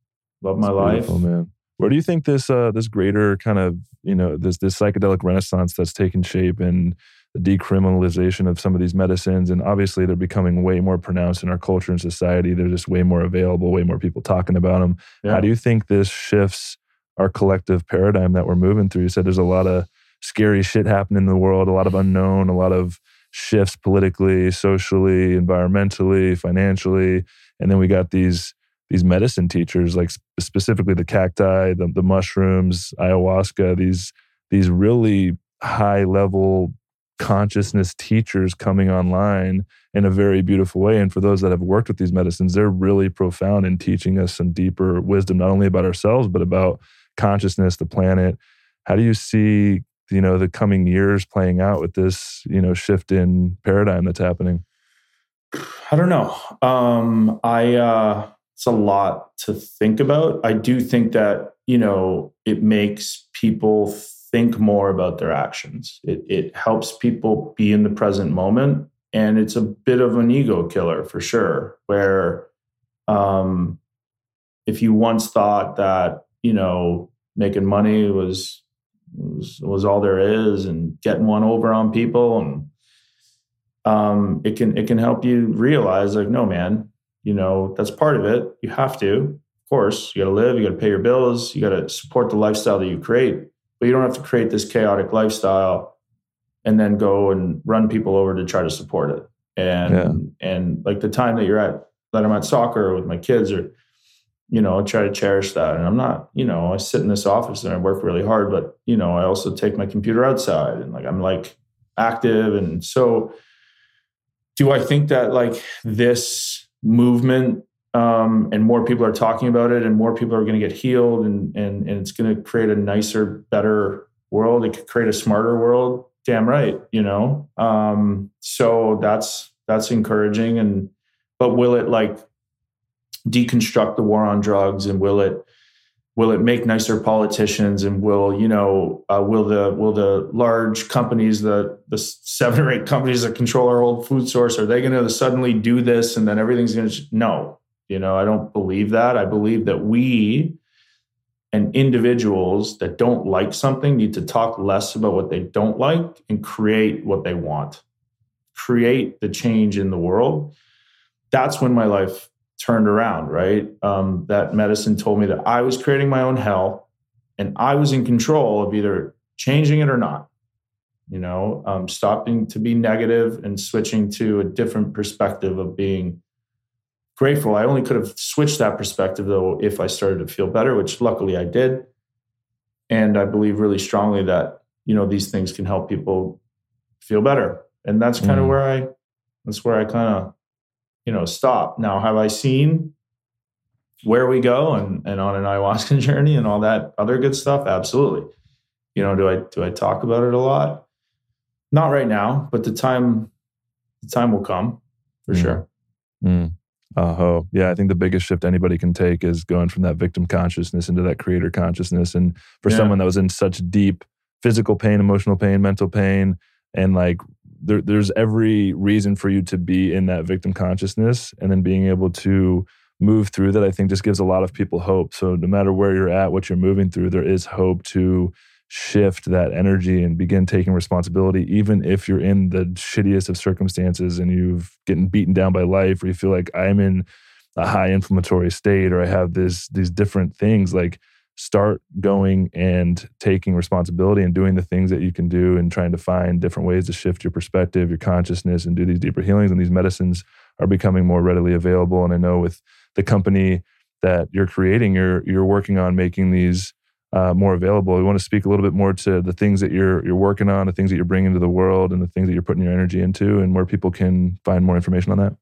Love my life. Man, where do you think this uh, this greater kind of you know this this psychedelic renaissance that's taken shape and the decriminalization of some of these medicines and obviously they're becoming way more pronounced in our culture and society. They're just way more available way more people talking about them yeah. how do you think this shifts our collective paradigm that we're moving through? You said there's a lot of scary shit happening in the world a lot of unknown a lot of shifts politically socially environmentally financially and then we got these these medicine teachers like specifically the cacti the, the mushrooms ayahuasca these these really high level consciousness teachers coming online in a very beautiful way. And for those that have worked with these medicines, they're really profound in teaching us some deeper wisdom, not only about ourselves, but about consciousness, the planet. How do you see, you know, the coming years playing out with this, you know, shift in paradigm that's happening? I don't know. Um, I uh, it's a lot to think about. I do think that you know it makes people think more about their actions. It it helps people be in the present moment, and it's a bit of an ego killer for sure. Where, um, if you once thought that you know making money was was, was all there is, and getting one over on people and um, it can it can help you realize like no man you know that's part of it you have to of course you got to live you got to pay your bills you got to support the lifestyle that you create but you don't have to create this chaotic lifestyle and then go and run people over to try to support it. And yeah. and like the time that you're at that i'm at soccer with my kids or you know I try to cherish that. And i'm not you know i sit in this office and i work really hard but you know i also take my computer outside and like i'm like active. And so do I think that like this movement um, and more people are talking about it and more people are going to get healed and, and, and it's going to create a nicer, better world. It could create a smarter world. Damn right, you know? Um, so that's, that's encouraging. And, but will it like deconstruct the war on drugs and will it, will it make nicer politicians and will you know uh, will the will the large companies the the seven or eight companies that control our old food source are they going to suddenly do this and then everything's going to no you know i don't believe that i believe that we and individuals that don't like something need to talk less about what they don't like and create what they want create the change in the world that's when my life turned around, right? Um, that medicine told me that I was creating my own hell and I was in control of either changing it or not. You know, um, stopping to be negative and switching to a different perspective of being grateful. I only could have switched that perspective though if I started to feel better, which luckily I did. And I believe really strongly that, you know, these things can help people feel better. And that's kind of mm. where I that's where I kind of you know, stop. Now, have I seen where we go and, and on an ayahuasca journey and all that other good stuff? Absolutely. You know, do I do I talk about it a lot? Not right now, but the time the time will come for mm. sure. Mm. Oh, yeah. I think the biggest shift anybody can take is going from that victim consciousness into that creator consciousness. And for yeah. someone that was in such deep physical pain, emotional pain, mental pain, and like there, there's every reason for you to be in that victim consciousness and then being able to move through that i think just gives a lot of people hope so no matter where you're at what you're moving through there is hope to shift that energy and begin taking responsibility even if you're in the shittiest of circumstances and you've getting beaten down by life or you feel like i'm in a high inflammatory state or i have this these different things like start going and taking responsibility and doing the things that you can do and trying to find different ways to shift your perspective, your consciousness, and do these deeper healings. And these medicines are becoming more readily available. And I know with the company that you're creating, you're you're working on making these uh, more available. We want to speak a little bit more to the things that you're you're working on, the things that you're bringing to the world, and the things that you're putting your energy into, and where people can find more information on that.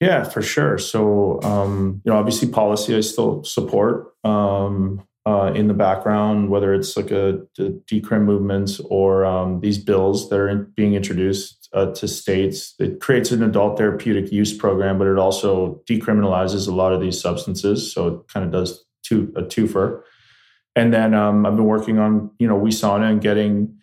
Yeah, for sure. So, um, you know, obviously, policy I still support. Um, uh, in the background, whether it's like a, a decrim movements or um, these bills that are in, being introduced uh, to states. It creates an adult therapeutic use program, but it also decriminalizes a lot of these substances. So it kind of does two, a twofer. And then um, I've been working on, you know, Wesana and getting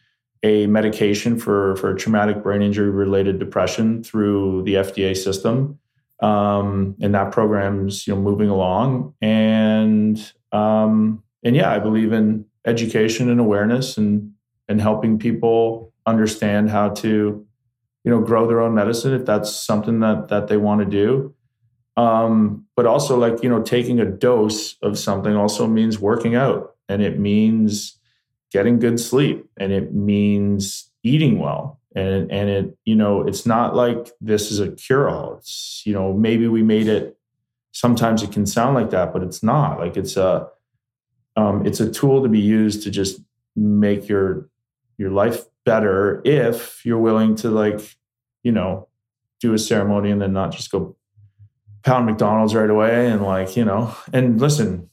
a medication for, for traumatic brain injury related depression through the FDA system. Um, and that program's, you know, moving along. And um, and yeah, I believe in education and awareness and and helping people understand how to, you know, grow their own medicine if that's something that that they want to do. Um, but also like, you know, taking a dose of something also means working out and it means getting good sleep and it means eating well. And and it, you know, it's not like this is a cure-all. It's, you know, maybe we made it sometimes it can sound like that, but it's not. Like it's a um, it's a tool to be used to just make your your life better if you're willing to like you know do a ceremony and then not just go pound McDonald's right away and like you know and listen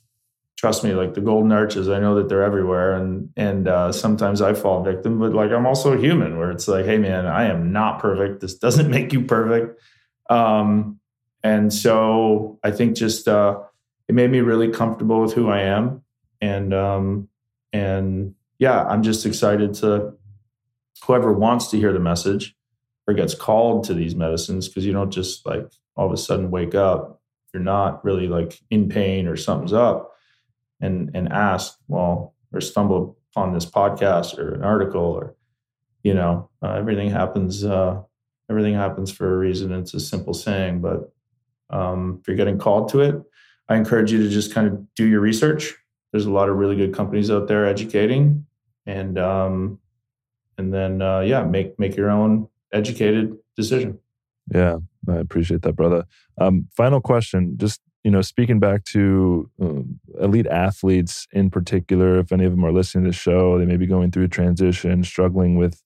trust me like the golden arches I know that they're everywhere and and uh, sometimes I fall victim but like I'm also human where it's like hey man I am not perfect. This doesn't make you perfect. Um, and so I think just uh, it made me really comfortable with who I am, and um, and yeah, I'm just excited to whoever wants to hear the message or gets called to these medicines because you don't just like all of a sudden wake up you're not really like in pain or something's up and and ask well or stumble upon this podcast or an article or you know uh, everything happens uh, everything happens for a reason. It's a simple saying but um, if you're getting called to it i encourage you to just kind of do your research. There's a lot of really good companies out there educating and um, and then uh, yeah make make your own educated decision. Yeah i appreciate that brother. Um, final question just you know speaking back to um, elite athletes in particular if any of them are listening to the show they may be going through a transition struggling with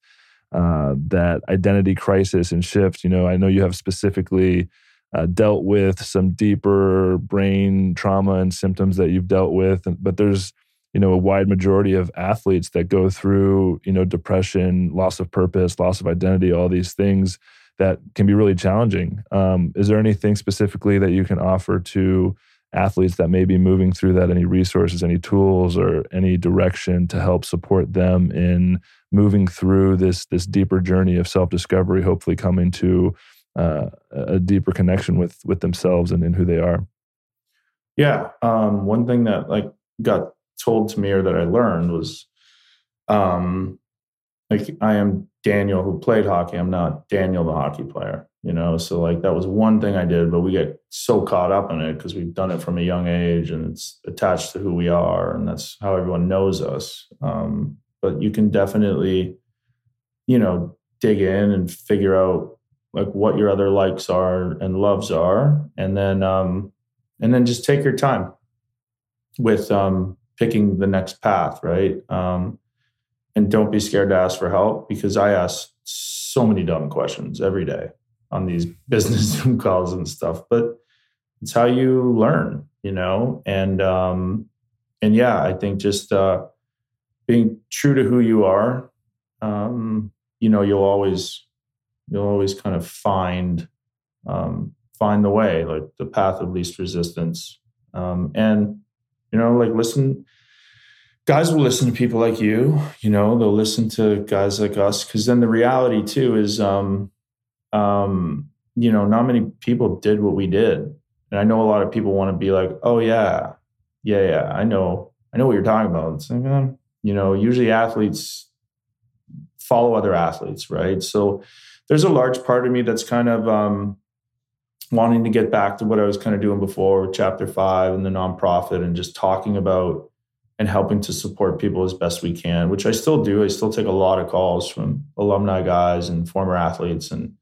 uh, that identity crisis and shift you know i know you have specifically uh, dealt with some deeper brain trauma and symptoms that you've dealt with but there's you know a wide majority of athletes that go through you know depression loss of purpose loss of identity all these things that can be really challenging. Um, is there anything specifically that you can offer to athletes that may be moving through that? Any resources any tools or any direction to help support them in moving through this this deeper journey of self-discovery hopefully coming to uh, a deeper connection with with themselves and in who they are? Yeah um, one thing that like got told to me or that I learned was um like I am Daniel who played hockey. I'm not Daniel the hockey player, you know. So like that was one thing I did, but we get so caught up in it because we've done it from a young age and it's attached to who we are and that's how everyone knows us. Um, but you can definitely, you know, dig in and figure out like what your other likes are and loves are, and then um, and then just take your time with um, picking the next path, right? Um, and don't be scared to ask for help because I ask so many dumb questions every day on these business Zoom calls and stuff. But it's how you learn, you know. And um, and yeah, I think just uh, being true to who you are, um, you know, you'll always you'll always kind of find um, find the way, like the path of least resistance. Um, and you know, like listen, guys will listen to people like you, you know, they'll listen to guys like us. Cause then the reality too is, um, um, you know, not many people did what we did. And I know a lot of people want to be like, oh yeah, yeah, yeah, I know, I know what you're talking about. It's like, um, you know, usually athletes follow other athletes, right? So there's a large part of me that's kind of um, wanting to get back to what I was kind of doing before chapter five and the nonprofit and just talking about and helping to support people as best we can, which I still do. I still take a lot of calls from alumni guys and former athletes and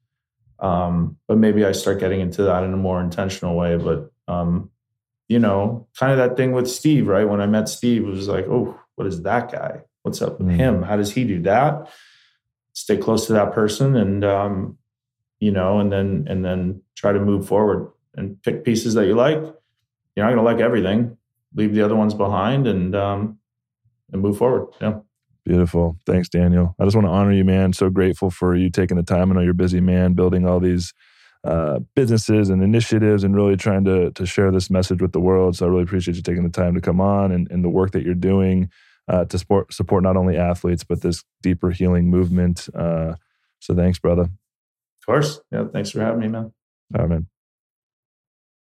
um, but maybe I start getting into that in a more intentional way. But um, you know, kind of that thing with Steve, right? When I met Steve, it was like, oh, what is that guy? What's up with mm-hmm. him? How does he do that? Stay close to that person and um, you know, and then and then try to move forward and pick pieces that you like. You're not going to like everything. Leave the other ones behind and um, and move forward. Yeah. Beautiful. Thanks, Daniel. I just want to honor you, man. So grateful for you taking the time. I know you're busy, man, building all these uh, businesses and initiatives and really trying to to share this message with the world. So I really appreciate you taking the time to come on and, and the work that you're doing uh, to support support not only athletes but this deeper healing movement. Uh, so thanks, brother. Of course. Yeah. Thanks for having me, man. All right, man.